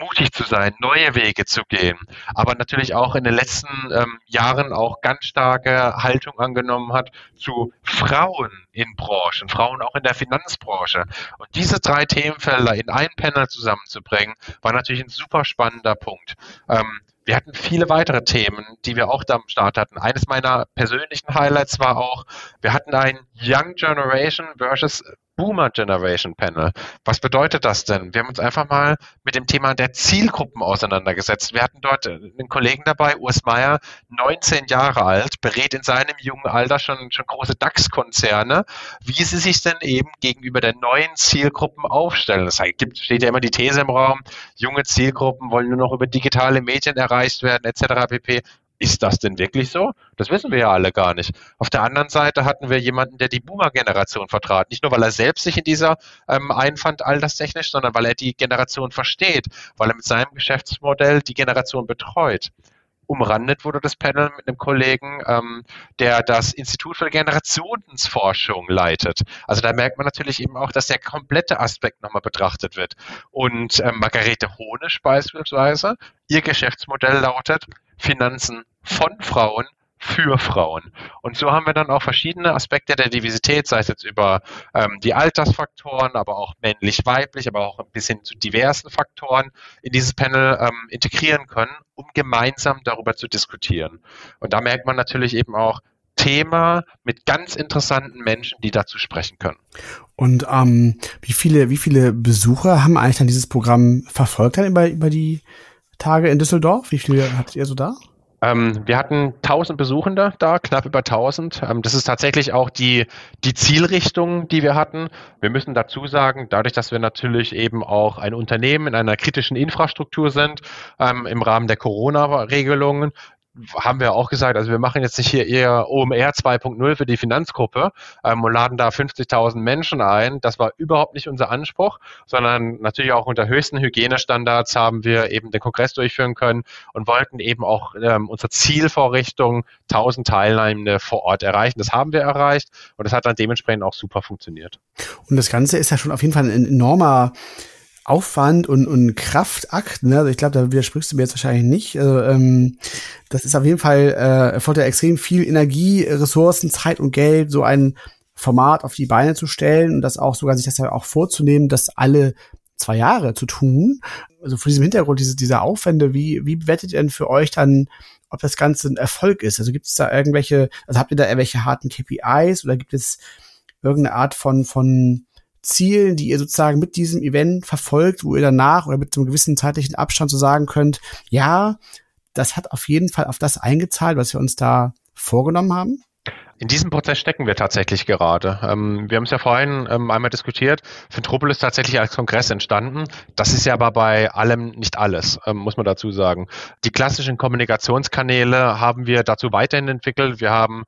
mutig zu sein, neue Wege zu gehen, aber natürlich auch in den letzten ähm, Jahren auch ganz starke Haltung angenommen hat zu Frauen in Branchen, Frauen auch in der Finanzbranche. Und diese drei Themenfelder in ein Panel zusammenzubringen, war natürlich ein super spannender Punkt. Ähm, wir hatten viele weitere Themen, die wir auch da am Start hatten. Eines meiner persönlichen Highlights war auch, wir hatten ein Young Generation versus Boomer Generation Panel. Was bedeutet das denn? Wir haben uns einfach mal mit dem Thema der Zielgruppen auseinandergesetzt. Wir hatten dort einen Kollegen dabei, Urs Meier, 19 Jahre alt, berät in seinem jungen Alter schon, schon große DAX-Konzerne, wie sie sich denn eben gegenüber der neuen Zielgruppen aufstellen. Das heißt, steht ja immer die These im Raum, junge Zielgruppen wollen nur noch über digitale Medien erreicht werden, etc. pp. Ist das denn wirklich so? Das wissen wir ja alle gar nicht. Auf der anderen Seite hatten wir jemanden, der die Boomer-Generation vertrat. Nicht nur, weil er selbst sich in dieser ähm, einfand alterstechnisch, sondern weil er die Generation versteht, weil er mit seinem Geschäftsmodell die Generation betreut umrandet wurde das Panel mit einem Kollegen, ähm, der das Institut für Generationsforschung leitet. Also da merkt man natürlich eben auch, dass der komplette Aspekt nochmal betrachtet wird. Und ähm, Margarete Honisch beispielsweise, ihr Geschäftsmodell lautet Finanzen von Frauen für Frauen. Und so haben wir dann auch verschiedene Aspekte der Diversität, sei es jetzt über ähm, die Altersfaktoren, aber auch männlich-weiblich, aber auch ein bisschen zu diversen Faktoren in dieses Panel ähm, integrieren können, um gemeinsam darüber zu diskutieren. Und da merkt man natürlich eben auch, Thema mit ganz interessanten Menschen, die dazu sprechen können.
Und ähm, wie viele, wie viele Besucher haben eigentlich dann dieses Programm verfolgt dann über, über die Tage in Düsseldorf? Wie viele hattet ihr so da?
Ähm, wir hatten 1000 Besuchende da, knapp über 1000. Ähm, das ist tatsächlich auch die, die Zielrichtung, die wir hatten. Wir müssen dazu sagen, dadurch, dass wir natürlich eben auch ein Unternehmen in einer kritischen Infrastruktur sind, ähm, im Rahmen der Corona-Regelungen, haben wir auch gesagt, also wir machen jetzt nicht hier eher OMR 2.0 für die Finanzgruppe ähm, und laden da 50.000 Menschen ein. Das war überhaupt nicht unser Anspruch, sondern natürlich auch unter höchsten Hygienestandards haben wir eben den Kongress durchführen können und wollten eben auch ähm, unsere Zielvorrichtung 1000 Teilnehmende vor Ort erreichen. Das haben wir erreicht und das hat dann dementsprechend auch super funktioniert.
Und das Ganze ist ja schon auf jeden Fall ein enormer Aufwand und, und Kraftakt, ne? Also ich glaube, da widersprichst du mir jetzt wahrscheinlich nicht. Also, ähm, das ist auf jeden Fall, äh, erfordert extrem viel Energie, Ressourcen, Zeit und Geld, so ein Format auf die Beine zu stellen und das auch sogar sich das ja auch vorzunehmen, das alle zwei Jahre zu tun. Also vor diesem Hintergrund, diese, diese Aufwände, wie, wie bewertet ihr denn für euch dann, ob das Ganze ein Erfolg ist? Also gibt es da irgendwelche, also habt ihr da irgendwelche harten KPIs oder gibt es irgendeine Art von, von Zielen, die ihr sozusagen mit diesem Event verfolgt, wo ihr danach oder mit einem gewissen zeitlichen Abstand so sagen könnt, ja, das hat auf jeden Fall auf das eingezahlt, was wir uns da vorgenommen haben?
In diesem Prozess stecken wir tatsächlich gerade. Ähm, wir haben es ja vorhin ähm, einmal diskutiert. Fintropolis ist tatsächlich als Kongress entstanden. Das ist ja aber bei allem nicht alles, ähm, muss man dazu sagen. Die klassischen Kommunikationskanäle haben wir dazu weiterhin entwickelt. Wir haben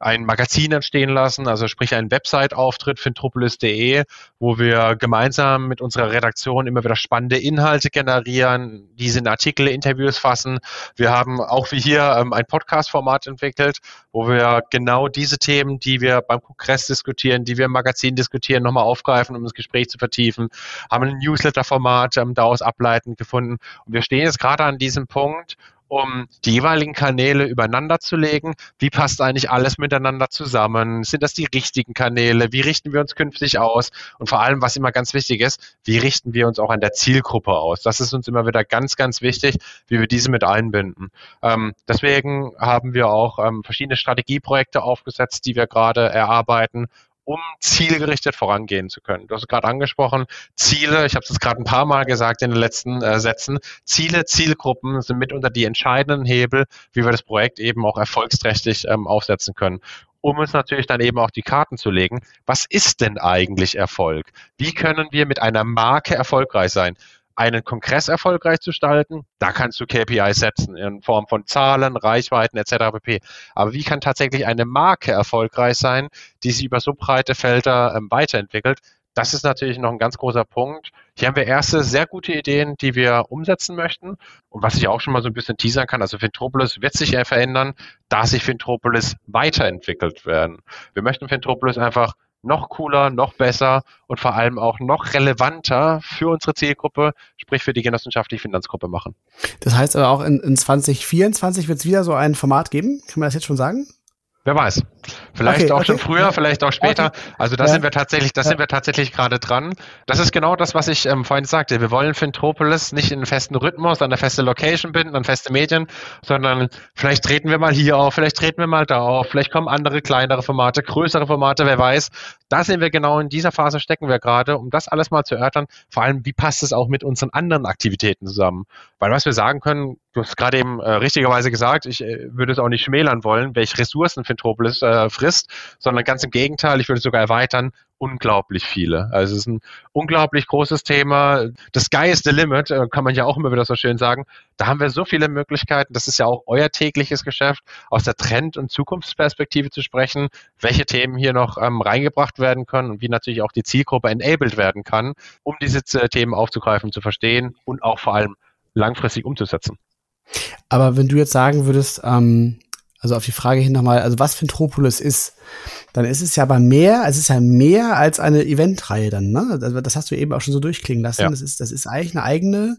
ein Magazin entstehen lassen, also sprich ein Website-Auftritt fintropolis.de, wo wir gemeinsam mit unserer Redaktion immer wieder spannende Inhalte generieren, diese in Artikel, Interviews fassen. Wir haben auch wie hier ähm, ein Podcast-Format entwickelt, wo wir genau diese Themen, die wir beim Kongress diskutieren, die wir im Magazin diskutieren, nochmal aufgreifen, um das Gespräch zu vertiefen, haben ein Newsletter-Format ähm, daraus ableitend gefunden. Und wir stehen jetzt gerade an diesem Punkt, um die jeweiligen Kanäle übereinander zu legen. Wie passt eigentlich alles miteinander zusammen? Sind das die richtigen Kanäle? Wie richten wir uns künftig aus? Und vor allem, was immer ganz wichtig ist, wie richten wir uns auch an der Zielgruppe aus? Das ist uns immer wieder ganz, ganz wichtig, wie wir diese mit einbinden. Ähm, deswegen haben wir auch ähm, verschiedene Strategieprojekte aufgesetzt, die wir gerade erarbeiten, um zielgerichtet vorangehen zu können. Du hast es gerade angesprochen, Ziele, ich habe es gerade ein paar Mal gesagt in den letzten äh, Sätzen, Ziele, Zielgruppen sind mitunter die entscheidenden Hebel, wie wir das Projekt eben auch erfolgsträchtig ähm, aufsetzen können um uns natürlich dann eben auch die Karten zu legen. Was ist denn eigentlich Erfolg? Wie können wir mit einer Marke erfolgreich sein? Einen Kongress erfolgreich zu gestalten, da kannst du KPIs setzen in Form von Zahlen, Reichweiten etc. pp. Aber wie kann tatsächlich eine Marke erfolgreich sein, die sich über so breite Felder ähm, weiterentwickelt? Das ist natürlich noch ein ganz großer Punkt. Hier haben wir erste sehr gute Ideen, die wir umsetzen möchten. Und was ich auch schon mal so ein bisschen teasern kann, also Fintropolis wird sich ja verändern, da sich Fintropolis weiterentwickelt werden. Wir möchten Fintropolis einfach noch cooler, noch besser und vor allem auch noch relevanter für unsere Zielgruppe, sprich für die genossenschaftliche Finanzgruppe machen.
Das heißt aber auch in, in 2024 wird es wieder so ein Format geben, kann man das jetzt schon sagen?
Wer weiß. Vielleicht okay, auch okay. schon früher, vielleicht auch später. Okay. Also da ja. sind wir tatsächlich, da ja. sind wir tatsächlich gerade dran. Das ist genau das, was ich ähm, vorhin sagte. Wir wollen Fintropolis nicht in einen festen Rhythmus, an eine feste Location binden, an feste Medien, sondern vielleicht treten wir mal hier auf, vielleicht treten wir mal da auf, vielleicht kommen andere kleinere Formate, größere Formate, wer weiß. Da sind wir genau in dieser Phase stecken wir gerade, um das alles mal zu erörtern. Vor allem, wie passt es auch mit unseren anderen Aktivitäten zusammen? Weil was wir sagen können, du hast gerade eben äh, richtigerweise gesagt, ich äh, würde es auch nicht schmälern wollen, welche Ressourcen Fintropolis äh, frisst, sondern ganz im Gegenteil, ich würde es sogar erweitern, unglaublich viele. Also es ist ein unglaublich großes Thema. The sky is the limit, äh, kann man ja auch immer wieder so schön sagen. Da haben wir so viele Möglichkeiten. Das ist ja auch euer tägliches Geschäft, aus der Trend- und Zukunftsperspektive zu sprechen, welche Themen hier noch ähm, reingebracht werden können und wie natürlich auch die Zielgruppe enabled werden kann, um diese äh, Themen aufzugreifen, zu verstehen und auch vor allem langfristig umzusetzen.
Aber wenn du jetzt sagen würdest, ähm, also auf die Frage hin nochmal, also was Fintropolis ist, dann ist es ja aber mehr, es ist ja mehr als eine Eventreihe dann, ne? Das hast du eben auch schon so durchklingen lassen. Ja. Das ist, das ist eigentlich eine eigene,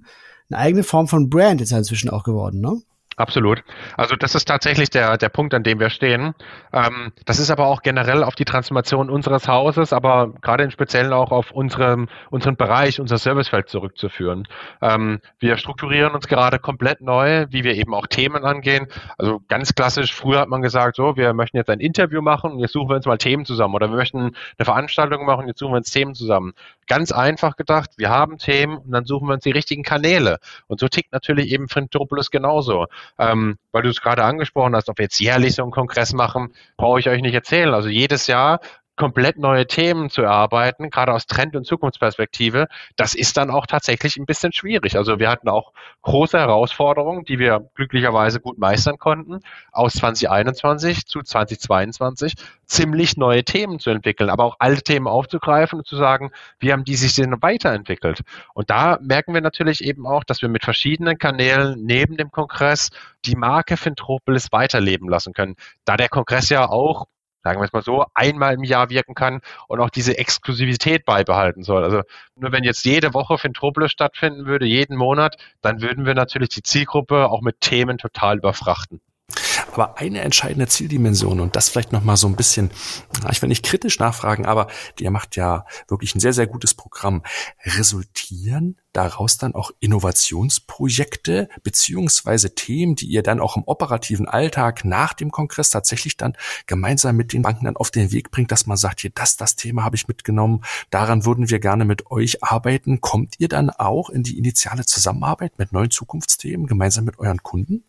eine eigene Form von Brand ist ja inzwischen auch geworden, ne?
Absolut. Also das ist tatsächlich der, der Punkt, an dem wir stehen. Ähm, das ist aber auch generell auf die Transformation unseres Hauses, aber gerade im Speziellen auch auf unserem, unseren Bereich, unser Servicefeld zurückzuführen. Ähm, wir strukturieren uns gerade komplett neu, wie wir eben auch Themen angehen. Also ganz klassisch, früher hat man gesagt, so, wir möchten jetzt ein Interview machen und jetzt suchen wir uns mal Themen zusammen oder wir möchten eine Veranstaltung machen und jetzt suchen wir uns Themen zusammen. Ganz einfach gedacht, wir haben Themen und dann suchen wir uns die richtigen Kanäle. Und so tickt natürlich eben Fintropolis genauso ähm, weil du es gerade angesprochen hast, ob wir jetzt jährlich so einen Kongress machen, brauche ich euch nicht erzählen. Also jedes Jahr komplett neue Themen zu erarbeiten, gerade aus Trend- und Zukunftsperspektive, das ist dann auch tatsächlich ein bisschen schwierig. Also wir hatten auch große Herausforderungen, die wir glücklicherweise gut meistern konnten, aus 2021 zu 2022 ziemlich neue Themen zu entwickeln, aber auch alte Themen aufzugreifen und zu sagen, wie haben die sich denn weiterentwickelt? Und da merken wir natürlich eben auch, dass wir mit verschiedenen Kanälen neben dem Kongress die Marke Fintropolis weiterleben lassen können. Da der Kongress ja auch sagen wir es mal so, einmal im Jahr wirken kann und auch diese Exklusivität beibehalten soll. Also nur wenn jetzt jede Woche Fintropolis stattfinden würde, jeden Monat, dann würden wir natürlich die Zielgruppe auch mit Themen total überfrachten.
Aber eine entscheidende Zieldimension und das vielleicht noch mal so ein bisschen, ich will nicht kritisch nachfragen, aber ihr macht ja wirklich ein sehr sehr gutes Programm. Resultieren daraus dann auch Innovationsprojekte beziehungsweise Themen, die ihr dann auch im operativen Alltag nach dem Kongress tatsächlich dann gemeinsam mit den Banken dann auf den Weg bringt, dass man sagt, hier das das Thema habe ich mitgenommen, daran würden wir gerne mit euch arbeiten. Kommt ihr dann auch in die initiale Zusammenarbeit mit neuen Zukunftsthemen gemeinsam mit euren Kunden?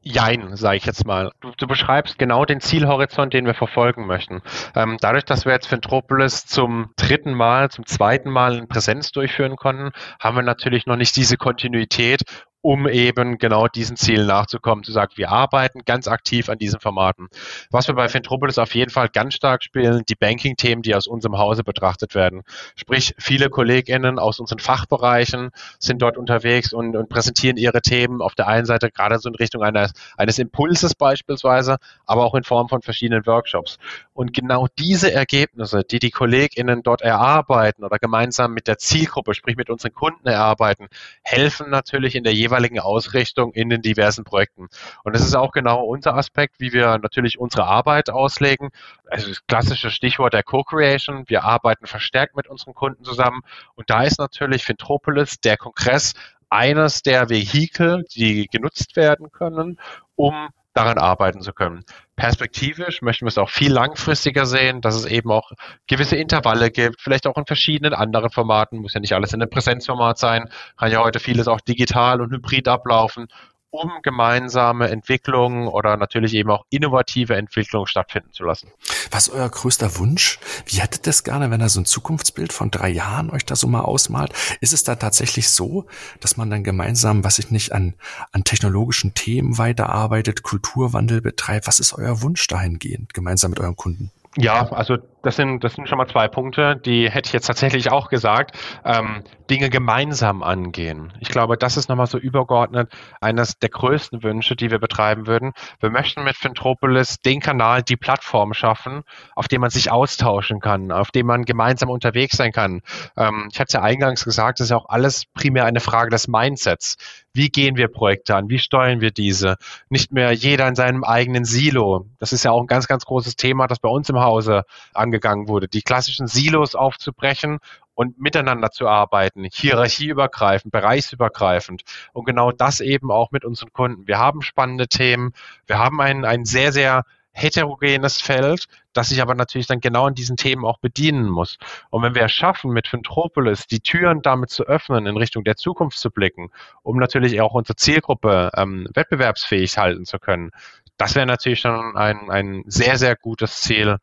Jein, sage ich jetzt mal. Du, du, beschreibst genau den Zielhorizont, den wir verfolgen möchten. Ähm, dadurch, dass wir jetzt Fintropolis zum dritten Mal, zum zweiten Mal in Präsenz durchführen konnten, haben wir natürlich noch nicht diese Kontinuität um eben genau diesen Zielen nachzukommen, zu sagen, wir arbeiten ganz aktiv an diesen Formaten. Was wir bei Fintropolis auf jeden Fall ganz stark spielen, die Banking-Themen, die aus unserem Hause betrachtet werden. Sprich, viele KollegInnen aus unseren Fachbereichen sind dort unterwegs und, und präsentieren ihre Themen auf der einen Seite gerade so in Richtung eines, eines Impulses beispielsweise, aber auch in Form von verschiedenen Workshops. Und genau diese Ergebnisse, die die KollegInnen dort erarbeiten oder gemeinsam mit der Zielgruppe, sprich mit unseren Kunden erarbeiten, helfen natürlich in der jeweiligen Ausrichtung in den diversen Projekten. Und das ist auch genau unser Aspekt, wie wir natürlich unsere Arbeit auslegen. Also das klassische Stichwort der Co-Creation. Wir arbeiten verstärkt mit unseren Kunden zusammen. Und da ist natürlich Fintropolis, der Kongress, eines der Vehikel, die genutzt werden können, um daran arbeiten zu können. Perspektivisch möchten wir es auch viel langfristiger sehen, dass es eben auch gewisse Intervalle gibt, vielleicht auch in verschiedenen anderen Formaten, muss ja nicht alles in einem Präsenzformat sein, kann ja heute vieles auch digital und hybrid ablaufen um gemeinsame Entwicklungen oder natürlich eben auch innovative Entwicklungen stattfinden zu lassen.
Was ist euer größter Wunsch? Wie hättet ihr das gerne, wenn ihr so ein Zukunftsbild von drei Jahren euch da so mal ausmalt? Ist es da tatsächlich so, dass man dann gemeinsam, was ich nicht, an, an technologischen Themen weiterarbeitet, Kulturwandel betreibt? Was ist euer Wunsch dahingehend, gemeinsam mit euren Kunden?
Ja, also das sind, das sind schon mal zwei Punkte, die hätte ich jetzt tatsächlich auch gesagt. Ähm, Dinge gemeinsam angehen. Ich glaube, das ist nochmal so übergeordnet eines der größten Wünsche, die wir betreiben würden. Wir möchten mit Fintropolis den Kanal, die Plattform schaffen, auf dem man sich austauschen kann, auf dem man gemeinsam unterwegs sein kann. Ähm, ich hatte es ja eingangs gesagt, das ist ja auch alles primär eine Frage des Mindsets. Wie gehen wir Projekte an? Wie steuern wir diese? Nicht mehr jeder in seinem eigenen Silo. Das ist ja auch ein ganz, ganz großes Thema, das bei uns im Hause angegangen wurde. Die klassischen Silos aufzubrechen und miteinander zu arbeiten, hierarchieübergreifend, bereichsübergreifend und genau das eben auch mit unseren Kunden. Wir haben spannende Themen, wir haben ein, ein sehr, sehr heterogenes Feld, das sich aber natürlich dann genau an diesen Themen auch bedienen muss. Und wenn wir es schaffen, mit Fintropolis die Türen damit zu öffnen, in Richtung der Zukunft zu blicken, um natürlich auch unsere Zielgruppe ähm, wettbewerbsfähig halten zu können, das wäre natürlich schon ein, ein sehr, sehr gutes Ziel,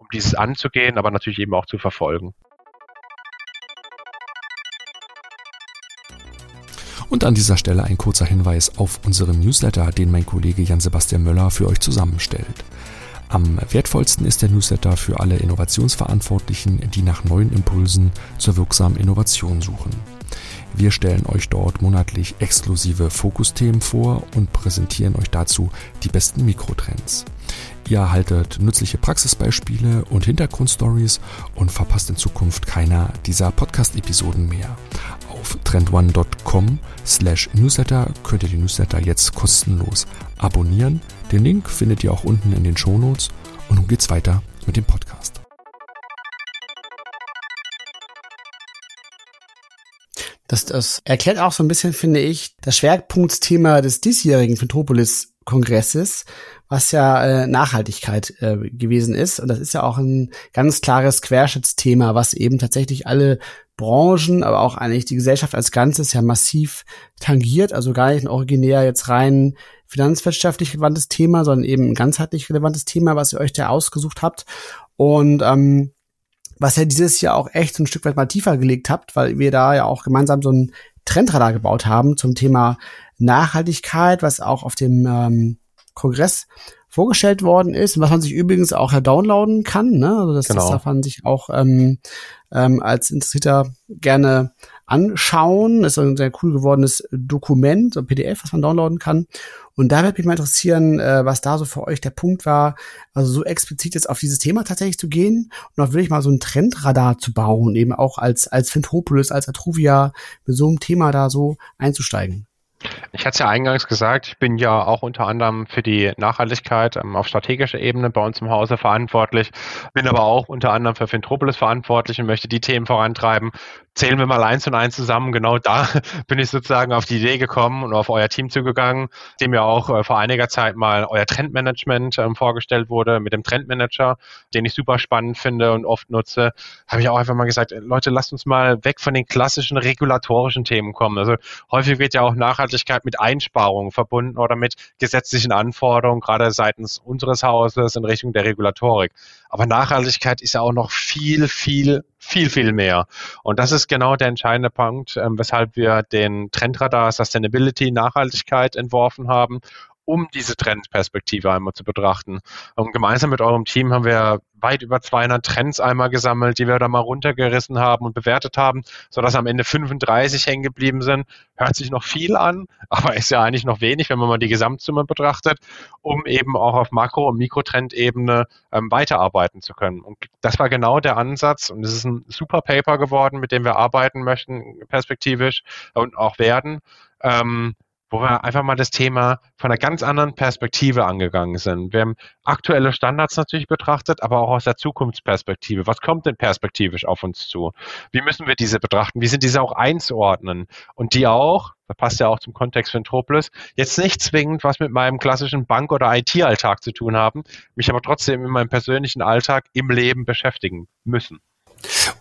um dieses anzugehen, aber natürlich eben auch zu verfolgen.
Und an dieser Stelle ein kurzer Hinweis auf unseren Newsletter, den mein Kollege Jan-Sebastian Möller für euch zusammenstellt. Am wertvollsten ist der Newsletter für alle Innovationsverantwortlichen, die nach neuen Impulsen zur wirksamen Innovation suchen. Wir stellen euch dort monatlich exklusive Fokusthemen vor und präsentieren euch dazu die besten Mikrotrends. Ihr erhaltet nützliche Praxisbeispiele und Hintergrundstories und verpasst in Zukunft keiner dieser Podcast-Episoden mehr. Auf trendone.com slash newsletter könnt ihr die Newsletter jetzt kostenlos abonnieren. Den Link findet ihr auch unten in den Shownotes. Und nun geht's weiter mit dem Podcast.
Das, das erklärt auch so ein bisschen, finde ich, das Schwerpunktthema des diesjährigen Fintropolis-Kongresses, was ja äh, Nachhaltigkeit äh, gewesen ist. Und das ist ja auch ein ganz klares Querschnittsthema, was eben tatsächlich alle Branchen, aber auch eigentlich die Gesellschaft als Ganzes ja massiv tangiert. Also gar nicht ein originär jetzt rein finanzwirtschaftlich relevantes Thema, sondern eben ein ganzheitlich relevantes Thema, was ihr euch da ausgesucht habt. Und ähm, was ja dieses Jahr auch echt so ein Stück weit mal tiefer gelegt habt, weil wir da ja auch gemeinsam so ein Trendradar gebaut haben zum Thema Nachhaltigkeit, was auch auf dem ähm, Kongress vorgestellt worden ist und was man sich übrigens auch downloaden kann. Ne? Also das, genau. das darf man sich auch ähm, ähm, als Interessierter gerne anschauen. Das ist ein sehr cool gewordenes Dokument, so ein PDF, was man downloaden kann. Und da würde mich mal interessieren, äh, was da so für euch der Punkt war, also so explizit jetzt auf dieses Thema tatsächlich zu gehen und auch wirklich mal so ein Trendradar zu bauen, eben auch als, als Fintropolis, als Atruvia mit so einem Thema da so einzusteigen.
Ich hatte es ja eingangs gesagt, ich bin ja auch unter anderem für die Nachhaltigkeit ähm, auf strategischer Ebene bei uns im Hause verantwortlich, bin aber auch unter anderem für Fintropolis verantwortlich und möchte die Themen vorantreiben, zählen wir mal eins und eins zusammen. Genau da bin ich sozusagen auf die Idee gekommen und auf euer Team zugegangen, dem ja auch äh, vor einiger Zeit mal euer Trendmanagement ähm, vorgestellt wurde mit dem Trendmanager, den ich super spannend finde und oft nutze. Habe ich auch einfach mal gesagt, Leute, lasst uns mal weg von den klassischen regulatorischen Themen kommen. Also häufig wird ja auch Nachhaltigkeit mit Einsparungen verbunden oder mit gesetzlichen Anforderungen, gerade seitens unseres Hauses in Richtung der Regulatorik. Aber Nachhaltigkeit ist ja auch noch viel, viel, viel, viel mehr. Und das ist genau der entscheidende Punkt, ähm, weshalb wir den Trendradar Sustainability Nachhaltigkeit entworfen haben um diese Trendperspektive einmal zu betrachten. Und gemeinsam mit eurem Team haben wir weit über 200 Trends einmal gesammelt, die wir da mal runtergerissen haben und bewertet haben, sodass am Ende 35 hängen geblieben sind. Hört sich noch viel an, aber ist ja eigentlich noch wenig, wenn man mal die Gesamtsumme betrachtet, um eben auch auf Makro- und Mikrotrendebene ähm, weiterarbeiten zu können. Und das war genau der Ansatz und es ist ein super Paper geworden, mit dem wir arbeiten möchten, perspektivisch und auch werden. Ähm, wo wir einfach mal das Thema von einer ganz anderen Perspektive angegangen sind. Wir haben aktuelle Standards natürlich betrachtet, aber auch aus der Zukunftsperspektive. Was kommt denn perspektivisch auf uns zu? Wie müssen wir diese betrachten? Wie sind diese auch einzuordnen? Und die auch, das passt ja auch zum Kontext von Tropolis, jetzt nicht zwingend was mit meinem klassischen Bank- oder IT-Alltag zu tun haben, mich aber trotzdem in meinem persönlichen Alltag im Leben beschäftigen müssen.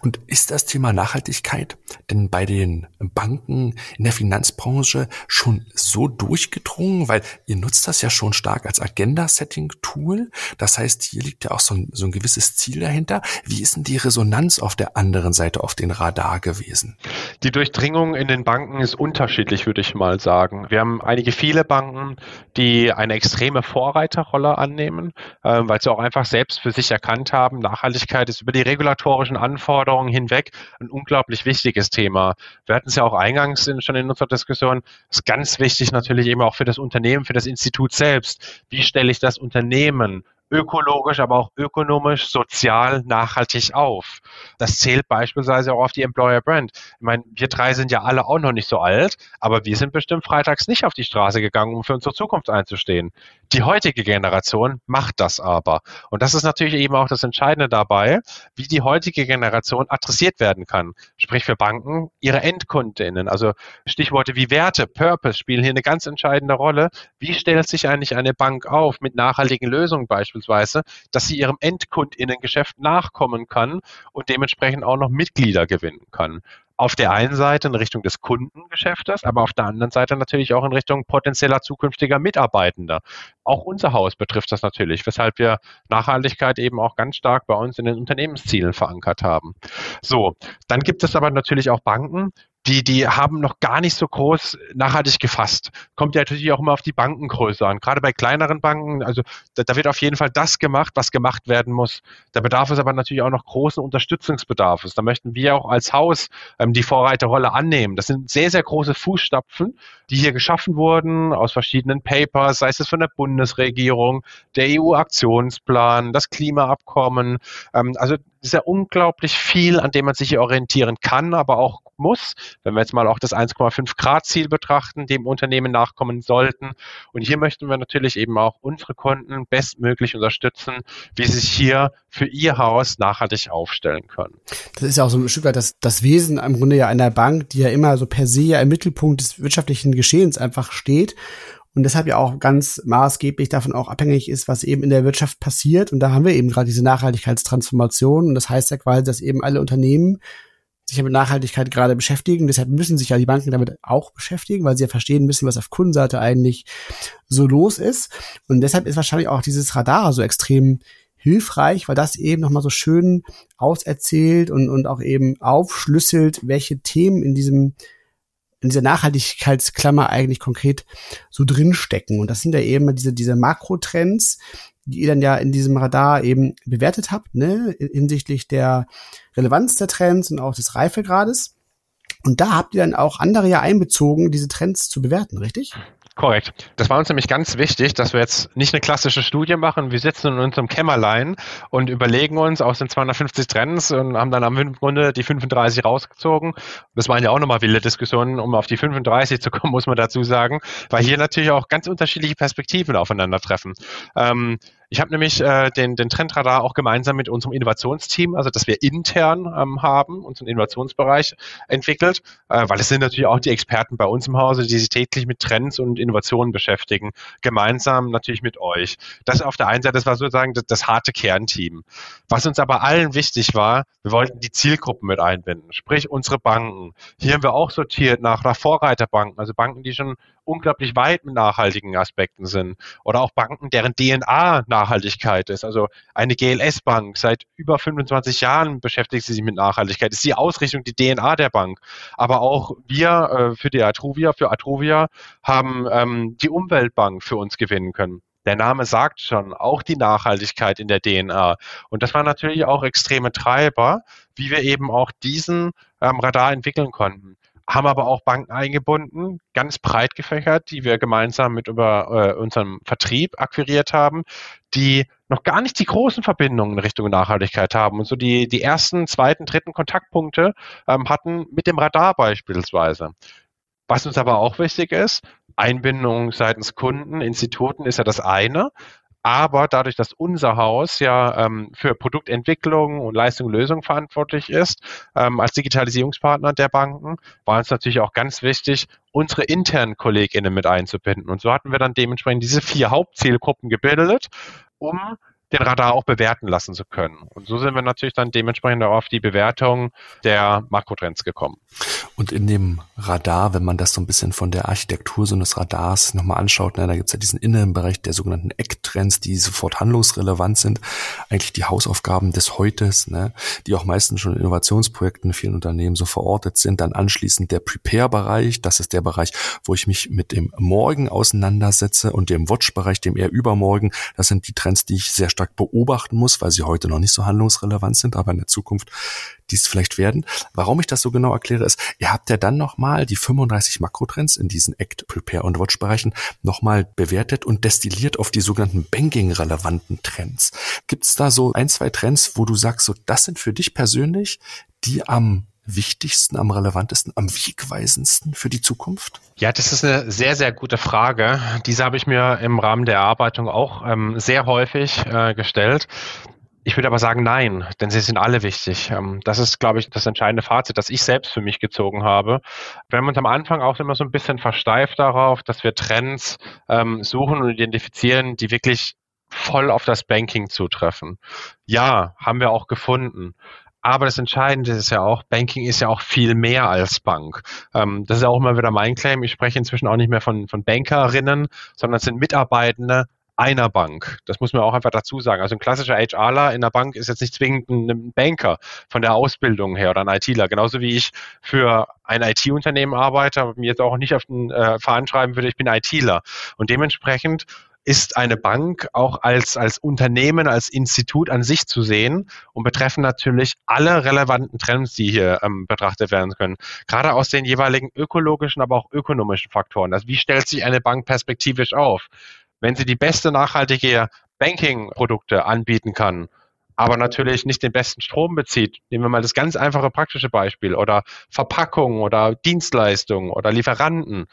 Und ist das Thema Nachhaltigkeit denn bei den Banken in der Finanzbranche schon so durchgedrungen? Weil ihr nutzt das ja schon stark als Agenda-Setting-Tool. Das heißt, hier liegt ja auch so ein, so ein gewisses Ziel dahinter. Wie ist denn die Resonanz auf der anderen Seite auf den Radar gewesen?
Die Durchdringung in den Banken ist unterschiedlich, würde ich mal sagen. Wir haben einige viele Banken, die eine extreme Vorreiterrolle annehmen, äh, weil sie auch einfach selbst für sich erkannt haben, Nachhaltigkeit ist über die regulatorischen Anforderungen hinweg ein unglaublich wichtiges Thema. Wir hatten es ja auch eingangs in, schon in unserer Diskussion, ist ganz wichtig natürlich eben auch für das Unternehmen, für das Institut selbst. Wie stelle ich das Unternehmen ökologisch, aber auch ökonomisch, sozial, nachhaltig auf. Das zählt beispielsweise auch auf die Employer Brand. Ich meine, wir drei sind ja alle auch noch nicht so alt, aber wir sind bestimmt freitags nicht auf die Straße gegangen, um für unsere Zukunft einzustehen. Die heutige Generation macht das aber. Und das ist natürlich eben auch das Entscheidende dabei, wie die heutige Generation adressiert werden kann. Sprich für Banken, ihre Endkundinnen. Also Stichworte wie Werte, Purpose spielen hier eine ganz entscheidende Rolle. Wie stellt sich eigentlich eine Bank auf mit nachhaltigen Lösungen beispielsweise? Beispielsweise, dass sie ihrem Endkundinnengeschäft nachkommen kann und dementsprechend auch noch Mitglieder gewinnen kann auf der einen Seite in Richtung des Kundengeschäftes, aber auf der anderen Seite natürlich auch in Richtung potenzieller zukünftiger Mitarbeitender. Auch unser Haus betrifft das natürlich, weshalb wir Nachhaltigkeit eben auch ganz stark bei uns in den Unternehmenszielen verankert haben. So, dann gibt es aber natürlich auch Banken, die, die haben noch gar nicht so groß nachhaltig gefasst. Kommt ja natürlich auch immer auf die Bankengröße an. Gerade bei kleineren Banken, also da, da, wird auf jeden Fall das gemacht, was gemacht werden muss. Da bedarf es aber natürlich auch noch großen Unterstützungsbedarfs. Da möchten wir auch als Haus ähm, die Vorreiterrolle annehmen. Das sind sehr, sehr große Fußstapfen, die hier geschaffen wurden aus verschiedenen Papers, sei es von der Bundesregierung, der EU-Aktionsplan, das Klimaabkommen. Ähm, also ist ja unglaublich viel, an dem man sich hier orientieren kann, aber auch muss. Wenn wir jetzt mal auch das 1,5 Grad Ziel betrachten, dem Unternehmen nachkommen sollten. Und hier möchten wir natürlich eben auch unsere Kunden bestmöglich unterstützen, wie sie sich hier für ihr Haus nachhaltig aufstellen können.
Das ist ja auch so ein Stück weit das, das Wesen im Grunde ja einer Bank, die ja immer so per se ja im Mittelpunkt des wirtschaftlichen Geschehens einfach steht und deshalb ja auch ganz maßgeblich davon auch abhängig ist, was eben in der Wirtschaft passiert. Und da haben wir eben gerade diese Nachhaltigkeitstransformation. Und das heißt ja quasi, dass eben alle Unternehmen sich ja mit Nachhaltigkeit gerade beschäftigen. Deshalb müssen sich ja die Banken damit auch beschäftigen, weil sie ja verstehen müssen, was auf Kundenseite eigentlich so los ist. Und deshalb ist wahrscheinlich auch dieses Radar so extrem hilfreich, weil das eben nochmal so schön auserzählt und, und auch eben aufschlüsselt, welche Themen in diesem in dieser Nachhaltigkeitsklammer eigentlich konkret so drinstecken. Und das sind ja eben diese, diese Makrotrends, die ihr dann ja in diesem Radar eben bewertet habt, ne, hinsichtlich der Relevanz der Trends und auch des Reifegrades. Und da habt ihr dann auch andere ja einbezogen, diese Trends zu bewerten, richtig?
Korrekt. Das war uns nämlich ganz wichtig, dass wir jetzt nicht eine klassische Studie machen. Wir sitzen in unserem Kämmerlein und überlegen uns aus den 250 Trends und haben dann am Grunde die 35 rausgezogen. Das waren ja auch nochmal wilde Diskussionen. Um auf die 35 zu kommen, muss man dazu sagen, weil hier natürlich auch ganz unterschiedliche Perspektiven aufeinandertreffen. Ähm, ich habe nämlich äh, den, den Trendradar auch gemeinsam mit unserem Innovationsteam, also das wir intern ähm, haben, unseren Innovationsbereich entwickelt, äh, weil es sind natürlich auch die Experten bei uns im Hause, die sich täglich mit Trends und Innovationen beschäftigen, gemeinsam natürlich mit euch. Das auf der einen Seite, das war sozusagen das, das harte Kernteam. Was uns aber allen wichtig war, wir wollten die Zielgruppen mit einbinden, sprich unsere Banken. Hier haben wir auch sortiert nach, nach Vorreiterbanken, also Banken, die schon unglaublich weit mit nachhaltigen Aspekten sind. Oder auch Banken, deren DNA Nachhaltigkeit ist. Also eine GLS-Bank seit über 25 Jahren beschäftigt sie sich mit Nachhaltigkeit. Das ist die Ausrichtung, die DNA der Bank. Aber auch wir äh, für die Atruvia, für Atruvia haben ähm, die Umweltbank für uns gewinnen können. Der Name sagt schon, auch die Nachhaltigkeit in der DNA. Und das waren natürlich auch extreme Treiber, wie wir eben auch diesen ähm, Radar entwickeln konnten haben aber auch Banken eingebunden, ganz breit gefächert, die wir gemeinsam mit über äh, unserem Vertrieb akquiriert haben, die noch gar nicht die großen Verbindungen in Richtung Nachhaltigkeit haben und so die, die ersten, zweiten, dritten Kontaktpunkte ähm, hatten mit dem Radar beispielsweise. Was uns aber auch wichtig ist, Einbindung seitens Kunden, Instituten ist ja das eine, aber dadurch, dass unser Haus ja ähm, für Produktentwicklung und Leistung und Lösung verantwortlich ist, ähm, als Digitalisierungspartner der Banken, war uns natürlich auch ganz wichtig, unsere internen KollegInnen mit einzubinden. Und so hatten wir dann dementsprechend diese vier Hauptzielgruppen gebildet, um den Radar auch bewerten lassen zu können. Und so sind wir natürlich dann dementsprechend auch auf die Bewertung der Makrotrends gekommen.
Und in dem Radar, wenn man das so ein bisschen von der Architektur so eines Radars nochmal anschaut, ne, da gibt's ja diesen inneren Bereich der sogenannten Ecktrends, die sofort handlungsrelevant sind, eigentlich die Hausaufgaben des Heutes, ne, die auch meistens schon in Innovationsprojekten in vielen Unternehmen so verortet sind. Dann anschließend der Prepare-Bereich, das ist der Bereich, wo ich mich mit dem Morgen auseinandersetze und dem Watch-Bereich, dem eher Übermorgen. Das sind die Trends, die ich sehr stark beobachten muss, weil sie heute noch nicht so handlungsrelevant sind, aber in der Zukunft dies vielleicht werden. Warum ich das so genau erkläre, ist, ihr habt ja dann nochmal die 35 Makrotrends in diesen Act, Prepare und Watch Bereichen nochmal bewertet und destilliert auf die sogenannten Banking-relevanten Trends. Gibt es da so ein, zwei Trends, wo du sagst, so das sind für dich persönlich die am wichtigsten, am relevantesten, am wegweisendsten für die Zukunft?
Ja, das ist eine sehr, sehr gute Frage. Diese habe ich mir im Rahmen der Erarbeitung auch ähm, sehr häufig äh, gestellt. Ich würde aber sagen, nein, denn sie sind alle wichtig. Ähm, das ist, glaube ich, das entscheidende Fazit, das ich selbst für mich gezogen habe. Wir haben uns am Anfang auch immer so ein bisschen versteift darauf, dass wir Trends ähm, suchen und identifizieren, die wirklich voll auf das Banking zutreffen. Ja, haben wir auch gefunden. Aber das Entscheidende ist ja auch, Banking ist ja auch viel mehr als Bank. Ähm, das ist auch immer wieder mein Claim. Ich spreche inzwischen auch nicht mehr von, von Bankerinnen, sondern es sind Mitarbeitende einer Bank. Das muss man auch einfach dazu sagen. Also ein klassischer HRler in der Bank ist jetzt nicht zwingend ein Banker von der Ausbildung her oder ein ITler. Genauso wie ich für ein IT-Unternehmen arbeite, aber mir jetzt auch nicht auf den äh, Verein schreiben würde, ich bin ITler. Und dementsprechend ist eine Bank auch als, als Unternehmen, als Institut an sich zu sehen und betreffen natürlich alle relevanten Trends, die hier ähm, betrachtet werden können. Gerade aus den jeweiligen ökologischen, aber auch ökonomischen Faktoren. Also wie stellt sich eine Bank perspektivisch auf? Wenn sie die beste nachhaltige Banking-Produkte anbieten kann, aber natürlich nicht den besten Strom bezieht. Nehmen wir mal das ganz einfache praktische Beispiel oder Verpackung oder Dienstleistungen oder Lieferanten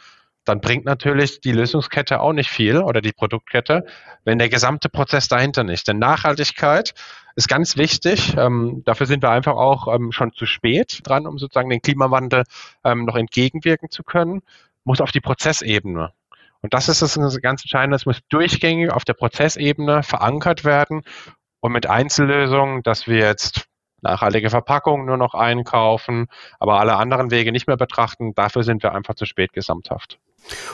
dann bringt natürlich die Lösungskette auch nicht viel oder die Produktkette, wenn der gesamte Prozess dahinter nicht. Denn Nachhaltigkeit ist ganz wichtig. Ähm, dafür sind wir einfach auch ähm, schon zu spät dran, um sozusagen den Klimawandel ähm, noch entgegenwirken zu können. Muss auf die Prozessebene. Und das ist das ganz Entscheidende. Es muss durchgängig auf der Prozessebene verankert werden und mit Einzellösungen, dass wir jetzt nachhaltige Verpackungen nur noch einkaufen, aber alle anderen Wege nicht mehr betrachten. Dafür sind wir einfach zu spät gesamthaft.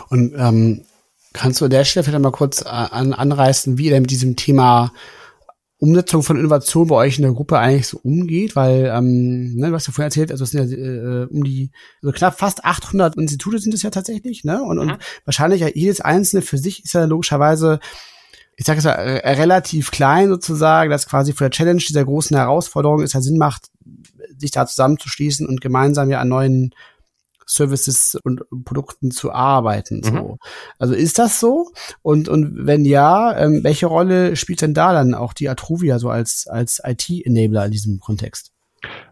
Und ähm, kannst du an der Stelle vielleicht mal kurz äh, an, anreißen, wie ihr mit diesem Thema Umsetzung von Innovation bei euch in der Gruppe eigentlich so umgeht, weil ähm, ne, du hast ja vorhin erzählt, also es sind ja äh, um die also knapp fast 800 Institute sind es ja tatsächlich, ne? Und, mhm. und wahrscheinlich ja jedes einzelne für sich ist ja logischerweise ich sage es mal, äh, relativ klein sozusagen, dass quasi für der Challenge dieser großen Herausforderung es ja Sinn macht, sich da zusammenzuschließen und gemeinsam ja an neuen Services und Produkten zu arbeiten. So. Mhm. Also ist das so? Und, und wenn ja, ähm, welche Rolle spielt denn da dann auch die Atruvia so als, als IT-Enabler in diesem Kontext?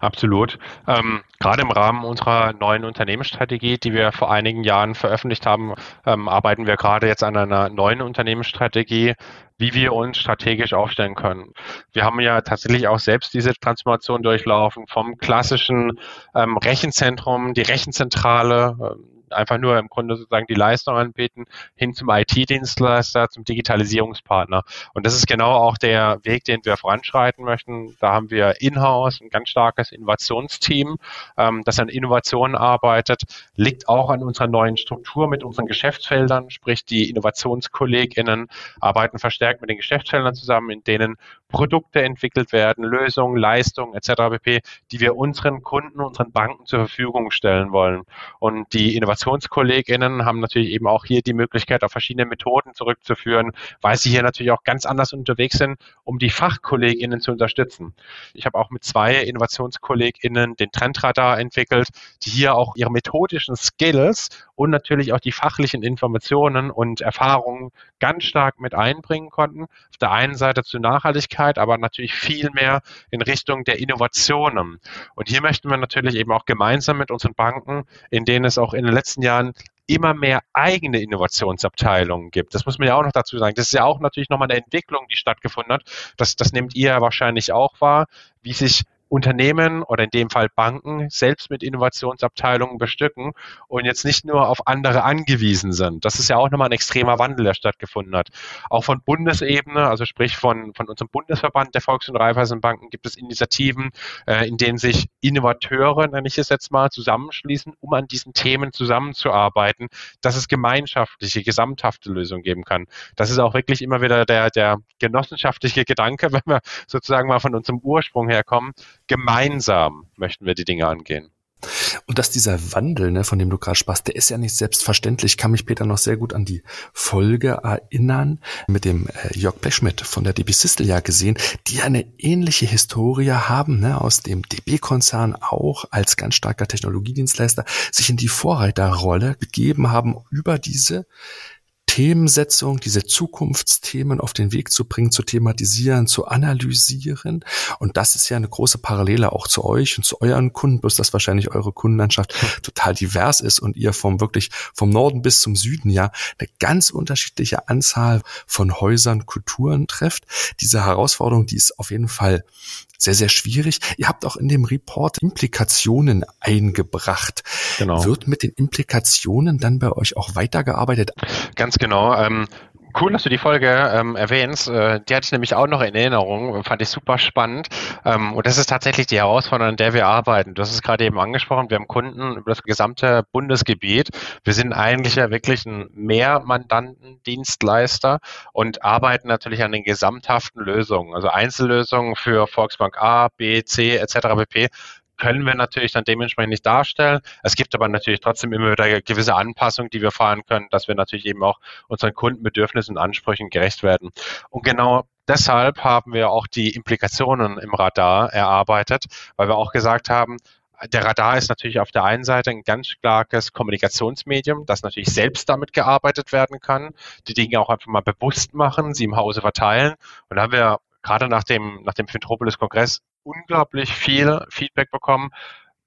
Absolut. Ähm, gerade im Rahmen unserer neuen Unternehmensstrategie, die wir vor einigen Jahren veröffentlicht haben, ähm, arbeiten wir gerade jetzt an einer neuen Unternehmensstrategie, wie wir uns strategisch aufstellen können. Wir haben ja tatsächlich auch selbst diese Transformation durchlaufen vom klassischen ähm, Rechenzentrum, die Rechenzentrale, ähm, einfach nur im Grunde sozusagen die Leistung anbieten, hin zum IT-Dienstleister, zum Digitalisierungspartner. Und das ist genau auch der Weg, den wir voranschreiten möchten. Da haben wir in-house ein ganz starkes Innovationsteam, ähm, das an Innovationen arbeitet, liegt auch an unserer neuen Struktur mit unseren Geschäftsfeldern, sprich die InnovationskollegInnen arbeiten verstärkt mit den Geschäftsfeldern zusammen, in denen Produkte entwickelt werden, Lösungen, Leistungen etc. pp., die wir unseren Kunden, unseren Banken zur Verfügung stellen wollen. Und die InnovationskollegInnen haben natürlich eben auch hier die Möglichkeit, auf verschiedene Methoden zurückzuführen, weil sie hier natürlich auch ganz anders unterwegs sind, um die FachkollegInnen zu unterstützen. Ich habe auch mit zwei InnovationskollegInnen den Trendradar entwickelt, die hier auch ihre methodischen Skills und natürlich auch die fachlichen Informationen und Erfahrungen ganz stark mit einbringen konnten. Auf der einen Seite zur Nachhaltigkeit, aber natürlich viel mehr in Richtung der Innovationen. Und hier möchten wir natürlich eben auch gemeinsam mit unseren Banken, in denen es auch in den letzten Jahren immer mehr eigene Innovationsabteilungen gibt. Das muss man ja auch noch dazu sagen. Das ist ja auch natürlich nochmal eine Entwicklung, die stattgefunden hat. Das, das nehmt ihr ja wahrscheinlich auch wahr, wie sich Unternehmen oder in dem Fall Banken selbst mit Innovationsabteilungen bestücken und jetzt nicht nur auf andere angewiesen sind. Das ist ja auch nochmal ein extremer Wandel, der stattgefunden hat. Auch von Bundesebene, also sprich von, von unserem Bundesverband der Volks- und Raiffeisenbanken gibt es Initiativen, äh, in denen sich Innovateure, nenne ich es jetzt mal, zusammenschließen, um an diesen Themen zusammenzuarbeiten, dass es gemeinschaftliche, gesamthafte Lösungen geben kann. Das ist auch wirklich immer wieder der, der genossenschaftliche Gedanke, wenn wir sozusagen mal von unserem Ursprung herkommen, gemeinsam möchten wir die Dinge angehen.
Und dass dieser Wandel, ne, von dem du gerade sprachst, der ist ja nicht selbstverständlich. Ich kann mich Peter noch sehr gut an die Folge erinnern mit dem äh, Jörg Blechschmidt von der DB Sistel ja gesehen, die eine ähnliche Historie haben, ne, aus dem DB-Konzern auch als ganz starker Technologiedienstleister sich in die Vorreiterrolle gegeben haben über diese Themensetzung, diese Zukunftsthemen auf den Weg zu bringen, zu thematisieren, zu analysieren. Und das ist ja eine große Parallele auch zu euch und zu euren Kunden, bloß dass wahrscheinlich eure Kundenlandschaft total divers ist und ihr vom wirklich vom Norden bis zum Süden ja eine ganz unterschiedliche Anzahl von Häusern, Kulturen trefft. Diese Herausforderung, die ist auf jeden Fall sehr, sehr schwierig. Ihr habt auch in dem Report Implikationen eingebracht. Genau. Wird mit den Implikationen dann bei euch auch weitergearbeitet?
Ganz genau. Ähm, Cool, dass du die Folge ähm, erwähnst. Äh, die hatte ich nämlich auch noch in Erinnerung, fand ich super spannend. Ähm, und das ist tatsächlich die Herausforderung, an der wir arbeiten. Du hast es gerade eben angesprochen, wir haben Kunden über das gesamte Bundesgebiet. Wir sind eigentlich ja wirklich ein Mehrmandantendienstleister und arbeiten natürlich an den gesamthaften Lösungen. Also Einzellösungen für Volksbank A, B, C etc. pp können wir natürlich dann dementsprechend nicht darstellen. Es gibt aber natürlich trotzdem immer wieder gewisse Anpassungen, die wir fahren können, dass wir natürlich eben auch unseren Kundenbedürfnissen und Ansprüchen gerecht werden. Und genau deshalb haben wir auch die Implikationen im Radar erarbeitet, weil wir auch gesagt haben, der Radar ist natürlich auf der einen Seite ein ganz starkes Kommunikationsmedium, das natürlich selbst damit gearbeitet werden kann, die Dinge auch einfach mal bewusst machen, sie im Hause verteilen. Und da haben wir gerade nach dem, nach dem Fintropolis-Kongress unglaublich viel Feedback bekommen,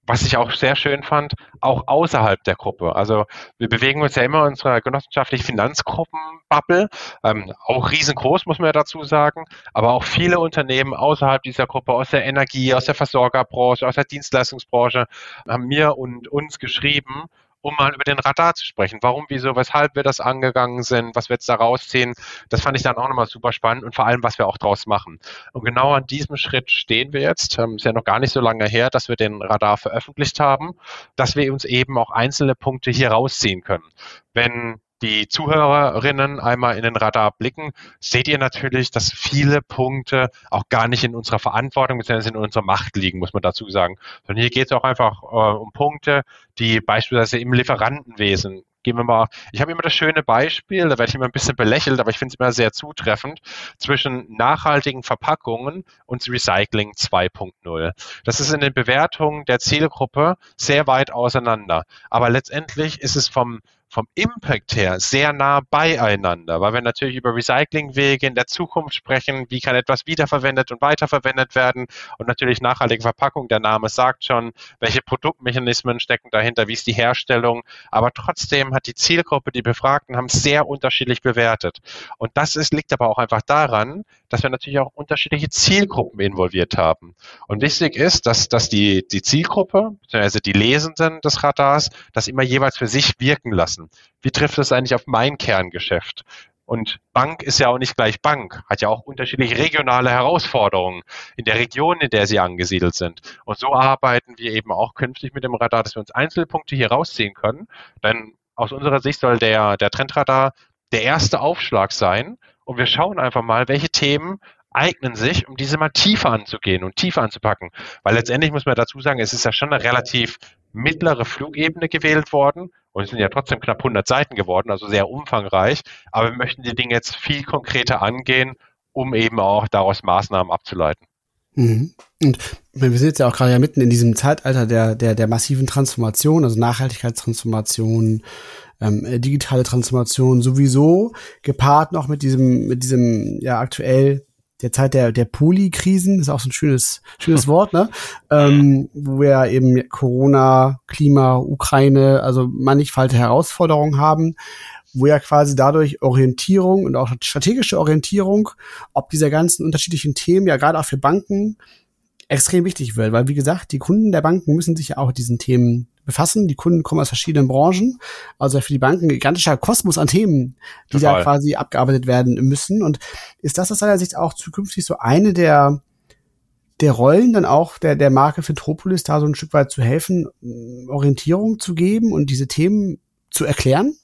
was ich auch sehr schön fand, auch außerhalb der Gruppe. Also wir bewegen uns ja immer in unserer genossenschaftlichen Finanzgruppenbubble, ähm, auch riesengroß, muss man ja dazu sagen, aber auch viele Unternehmen außerhalb dieser Gruppe, aus der Energie, aus der Versorgerbranche, aus der Dienstleistungsbranche, haben mir und uns geschrieben um mal über den Radar zu sprechen. Warum, wieso, weshalb wir das angegangen sind, was wir jetzt da rausziehen. Das fand ich dann auch nochmal super spannend und vor allem, was wir auch draus machen. Und genau an diesem Schritt stehen wir jetzt. Ähm, ist ja noch gar nicht so lange her, dass wir den Radar veröffentlicht haben, dass wir uns eben auch einzelne Punkte hier rausziehen können. Wenn die Zuhörerinnen einmal in den Radar blicken, seht ihr natürlich, dass viele Punkte auch gar nicht in unserer Verantwortung bzw. in unserer Macht liegen, muss man dazu sagen. Sondern hier geht es auch einfach äh, um Punkte, die beispielsweise im Lieferantenwesen gehen wir mal, ich habe immer das schöne Beispiel, da werde ich immer ein bisschen belächelt, aber ich finde es immer sehr zutreffend, zwischen nachhaltigen Verpackungen und Recycling 2.0. Das ist in den Bewertungen der Zielgruppe sehr weit auseinander. Aber letztendlich ist es vom vom Impact her sehr nah beieinander, weil wir natürlich über Recyclingwege in der Zukunft sprechen, wie kann etwas wiederverwendet und weiterverwendet werden und natürlich nachhaltige Verpackung, der Name sagt schon, welche Produktmechanismen stecken dahinter, wie ist die Herstellung, aber trotzdem hat die Zielgruppe, die Befragten haben sehr unterschiedlich bewertet. Und das ist, liegt aber auch einfach daran, dass wir natürlich auch unterschiedliche Zielgruppen involviert haben. Und wichtig ist, dass, dass die, die Zielgruppe, beziehungsweise die Lesenden des Radars, das immer jeweils für sich wirken lassen. Wie trifft das eigentlich auf mein Kerngeschäft? Und Bank ist ja auch nicht gleich Bank, hat ja auch unterschiedliche regionale Herausforderungen in der Region, in der sie angesiedelt sind. Und so arbeiten wir eben auch künftig mit dem Radar, dass wir uns Einzelpunkte hier rausziehen können. Denn aus unserer Sicht soll der, der Trendradar der erste Aufschlag sein, und wir schauen einfach mal, welche Themen eignen sich, um diese mal tiefer anzugehen und tiefer anzupacken. Weil letztendlich muss man dazu sagen, es ist ja schon eine relativ mittlere Flugebene gewählt worden und es sind ja trotzdem knapp 100 Seiten geworden, also sehr umfangreich. Aber wir möchten die Dinge jetzt viel konkreter angehen, um eben auch daraus Maßnahmen abzuleiten.
Mhm. Und wir sind jetzt ja auch gerade ja mitten in diesem Zeitalter der, der, der massiven Transformation, also Nachhaltigkeitstransformation, ähm, äh, digitale Transformation sowieso, gepaart noch mit diesem, mit diesem, ja, aktuell der Zeit der, der Polykrisen, ist auch so ein schönes, schönes Wort, ne? Ähm, wo wir eben Corona, Klima, Ukraine, also mannigfalte Herausforderungen haben, wo ja quasi dadurch Orientierung und auch strategische Orientierung, ob dieser ganzen unterschiedlichen Themen, ja gerade auch für Banken, extrem wichtig wird, weil wie gesagt, die Kunden der Banken müssen sich ja auch diesen Themen befassen. Die Kunden kommen aus verschiedenen Branchen, also für die Banken ein gigantischer Kosmos an Themen, die Total. da quasi abgearbeitet werden müssen. Und ist das aus seiner Sicht auch zukünftig so eine der der Rollen dann auch der, der Marke Fintropolis da so ein Stück weit zu helfen, Orientierung zu geben und diese Themen zu erklären?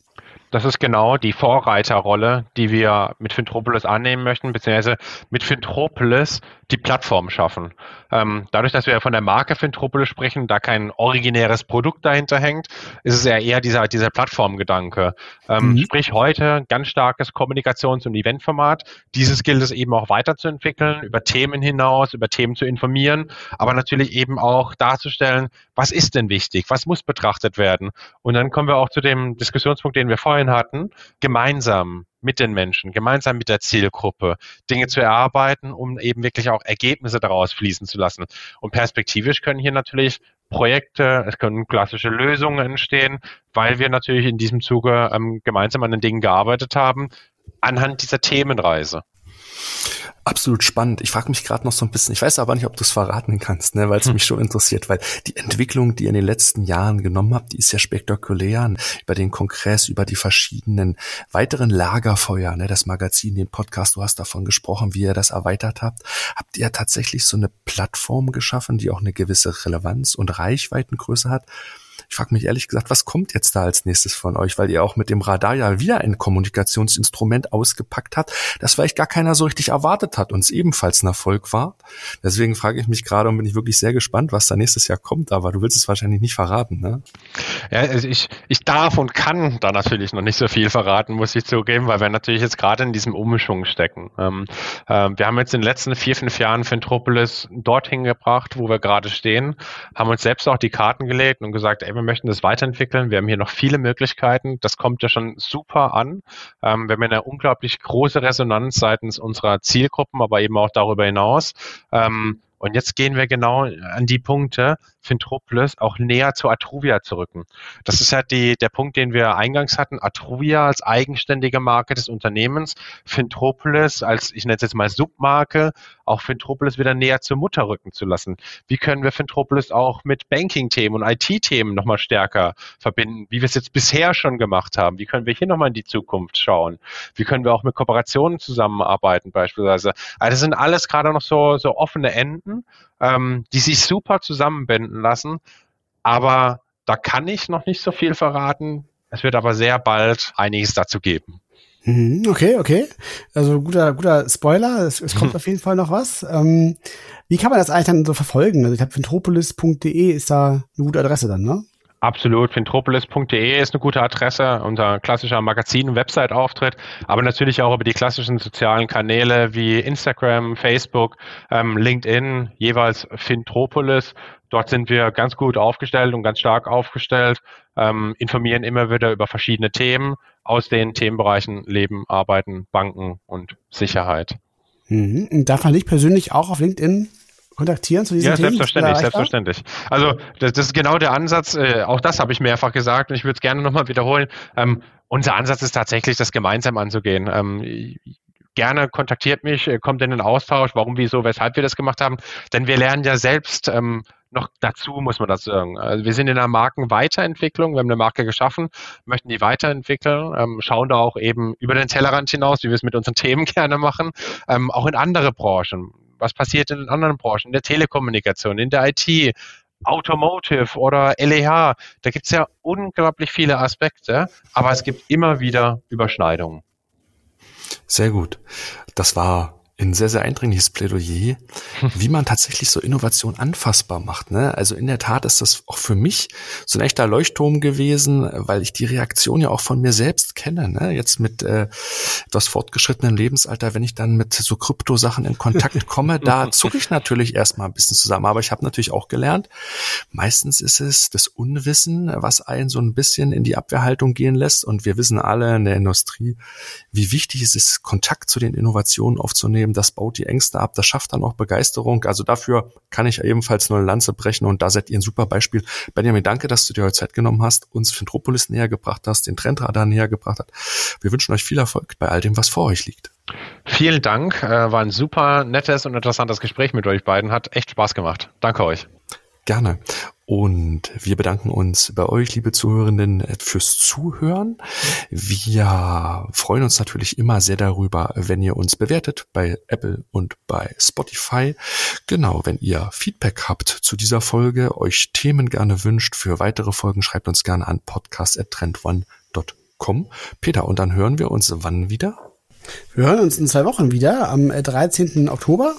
Das ist genau die Vorreiterrolle, die wir mit Fintropolis annehmen möchten, beziehungsweise mit Fintropolis die Plattform schaffen. Ähm, dadurch, dass wir von der Marke Fintropolis sprechen, da kein originäres Produkt dahinter hängt, ist es ja eher dieser, dieser Plattformgedanke. Ähm, mhm. Sprich heute ganz starkes Kommunikations- und Eventformat. Dieses gilt es eben auch weiterzuentwickeln, über Themen hinaus, über Themen zu informieren, aber natürlich eben auch darzustellen, was ist denn wichtig, was muss betrachtet werden. Und dann kommen wir auch zu dem Diskussionspunkt, den wir vorhin hatten, gemeinsam mit den Menschen, gemeinsam mit der Zielgruppe Dinge zu erarbeiten, um eben wirklich auch Ergebnisse daraus fließen zu lassen. Und perspektivisch können hier natürlich Projekte, es können klassische Lösungen entstehen, weil wir natürlich in diesem Zuge ähm, gemeinsam an den Dingen gearbeitet haben, anhand dieser Themenreise.
Absolut spannend. Ich frage mich gerade noch so ein bisschen, ich weiß aber nicht, ob du es verraten kannst, ne, weil es hm. mich schon interessiert, weil die Entwicklung, die ihr in den letzten Jahren genommen habt, die ist ja spektakulär. Über den Kongress, über die verschiedenen weiteren Lagerfeuer, ne, das Magazin, den Podcast, du hast davon gesprochen, wie ihr das erweitert habt. Habt ihr tatsächlich so eine Plattform geschaffen, die auch eine gewisse Relevanz und Reichweitengröße hat? Ich frage mich ehrlich gesagt, was kommt jetzt da als nächstes von euch, weil ihr auch mit dem Radar ja wieder ein Kommunikationsinstrument ausgepackt habt, das vielleicht gar keiner so richtig erwartet hat und es ebenfalls ein Erfolg war. Deswegen frage ich mich gerade und bin ich wirklich sehr gespannt, was da nächstes Jahr kommt, aber du willst es wahrscheinlich nicht verraten, ne?
Ja, also ich, ich darf und kann da natürlich noch nicht so viel verraten, muss ich zugeben, weil wir natürlich jetzt gerade in diesem Umschwung stecken. Ähm, äh, wir haben jetzt in den letzten vier, fünf Jahren Fintropolis dorthin gebracht, wo wir gerade stehen, haben uns selbst auch die Karten gelegt und gesagt, ey, wir möchten das weiterentwickeln. Wir haben hier noch viele Möglichkeiten. Das kommt ja schon super an. Ähm, wir haben eine unglaublich große Resonanz seitens unserer Zielgruppen, aber eben auch darüber hinaus. Ähm, und jetzt gehen wir genau an die Punkte, Fintropolis auch näher zu Atruvia zu rücken. Das ist ja die, der Punkt, den wir eingangs hatten. Atruvia als eigenständige Marke des Unternehmens, Fintropolis als, ich nenne es jetzt mal Submarke, auch Fintropolis wieder näher zur Mutter rücken zu lassen. Wie können wir Fintropolis auch mit Banking-Themen und IT-Themen nochmal stärker verbinden, wie wir es jetzt bisher schon gemacht haben? Wie können wir hier nochmal in die Zukunft schauen? Wie können wir auch mit Kooperationen zusammenarbeiten beispielsweise? Also das sind alles gerade noch so, so offene Enden, ähm, die sich super zusammenbinden lassen. Aber da kann ich noch nicht so viel verraten. Es wird aber sehr bald einiges dazu geben.
Mhm, okay, okay. Also guter, guter Spoiler. Es, es kommt mhm. auf jeden Fall noch was. Ähm, wie kann man das eigentlich dann so verfolgen? Also ich glaube, ventropolis.de ist da eine gute Adresse dann, ne?
Absolut. Fintropolis.de ist eine gute Adresse, unser klassischer Magazin- und Website-Auftritt, aber natürlich auch über die klassischen sozialen Kanäle wie Instagram, Facebook, ähm, LinkedIn, jeweils Fintropolis. Dort sind wir ganz gut aufgestellt und ganz stark aufgestellt, ähm, informieren immer wieder über verschiedene Themen aus den Themenbereichen Leben, Arbeiten, Banken und Sicherheit.
Mhm. Darf man dich persönlich auch auf LinkedIn kontaktieren zu diesen
ja, Themen? Ja, selbstverständlich, selbstverständlich. Also das, das, ist genau der Ansatz. Äh, auch das habe ich mehrfach gesagt und ich würde es gerne nochmal wiederholen. Ähm, unser Ansatz ist tatsächlich, das gemeinsam anzugehen. Ähm, gerne kontaktiert mich, äh, kommt in den Austausch, warum, wieso, weshalb wir das gemacht haben. Denn wir lernen ja selbst ähm, noch dazu, muss man das sagen. Also wir sind in einer Markenweiterentwicklung, wir haben eine Marke geschaffen, möchten die weiterentwickeln, ähm, schauen da auch eben über den Tellerrand hinaus, wie wir es mit unseren Themen gerne machen, ähm, auch in andere Branchen was passiert in anderen Branchen, in der Telekommunikation, in der IT, Automotive oder LEH. Da gibt es ja unglaublich viele Aspekte, aber es gibt immer wieder Überschneidungen.
Sehr gut. Das war ein sehr, sehr eindringliches Plädoyer, wie man tatsächlich so Innovation anfassbar macht. Ne? Also in der Tat ist das auch für mich so ein echter Leuchtturm gewesen, weil ich die Reaktion ja auch von mir selbst kenne. Ne? Jetzt mit äh, etwas fortgeschrittenem Lebensalter, wenn ich dann mit so Kryptosachen in Kontakt komme, da zucke ich natürlich erstmal ein bisschen zusammen. Aber ich habe natürlich auch gelernt, meistens ist es das Unwissen, was einen so ein bisschen in die Abwehrhaltung gehen lässt. Und wir wissen alle in der Industrie, wie wichtig es ist, Kontakt zu den Innovationen aufzunehmen eben, das baut die Ängste ab, das schafft dann auch Begeisterung. Also dafür kann ich ebenfalls nur eine Lanze brechen und da seid ihr ein super Beispiel. Benjamin, danke, dass du dir heute Zeit genommen hast, uns Fintropolis näher gebracht hast, den Trendradar näher gebracht hast. Wir wünschen euch viel Erfolg bei all dem, was vor euch liegt.
Vielen Dank, äh, war ein super nettes und interessantes Gespräch mit euch beiden, hat echt Spaß gemacht. Danke euch.
Gerne. Und wir bedanken uns bei euch, liebe Zuhörenden, fürs Zuhören. Wir freuen uns natürlich immer sehr darüber, wenn ihr uns bewertet bei Apple und bei Spotify. Genau, wenn ihr Feedback habt zu dieser Folge, euch Themen gerne wünscht für weitere Folgen, schreibt uns gerne an podcast.trendone.com. Peter, und dann hören wir uns wann wieder?
Wir hören uns in zwei Wochen wieder, am 13. Oktober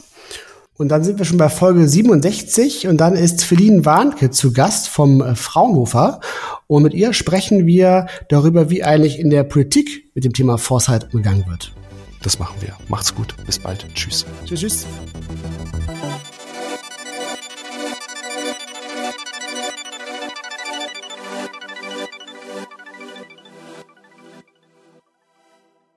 und dann sind wir schon bei Folge 67 und dann ist Feline Warnke zu Gast vom äh, Fraunhofer. Und mit ihr sprechen wir darüber, wie eigentlich in der Politik mit dem Thema Foresight umgegangen wird.
Das machen wir. Macht's gut. Bis bald. Tschüss. Tschüss, tschüss.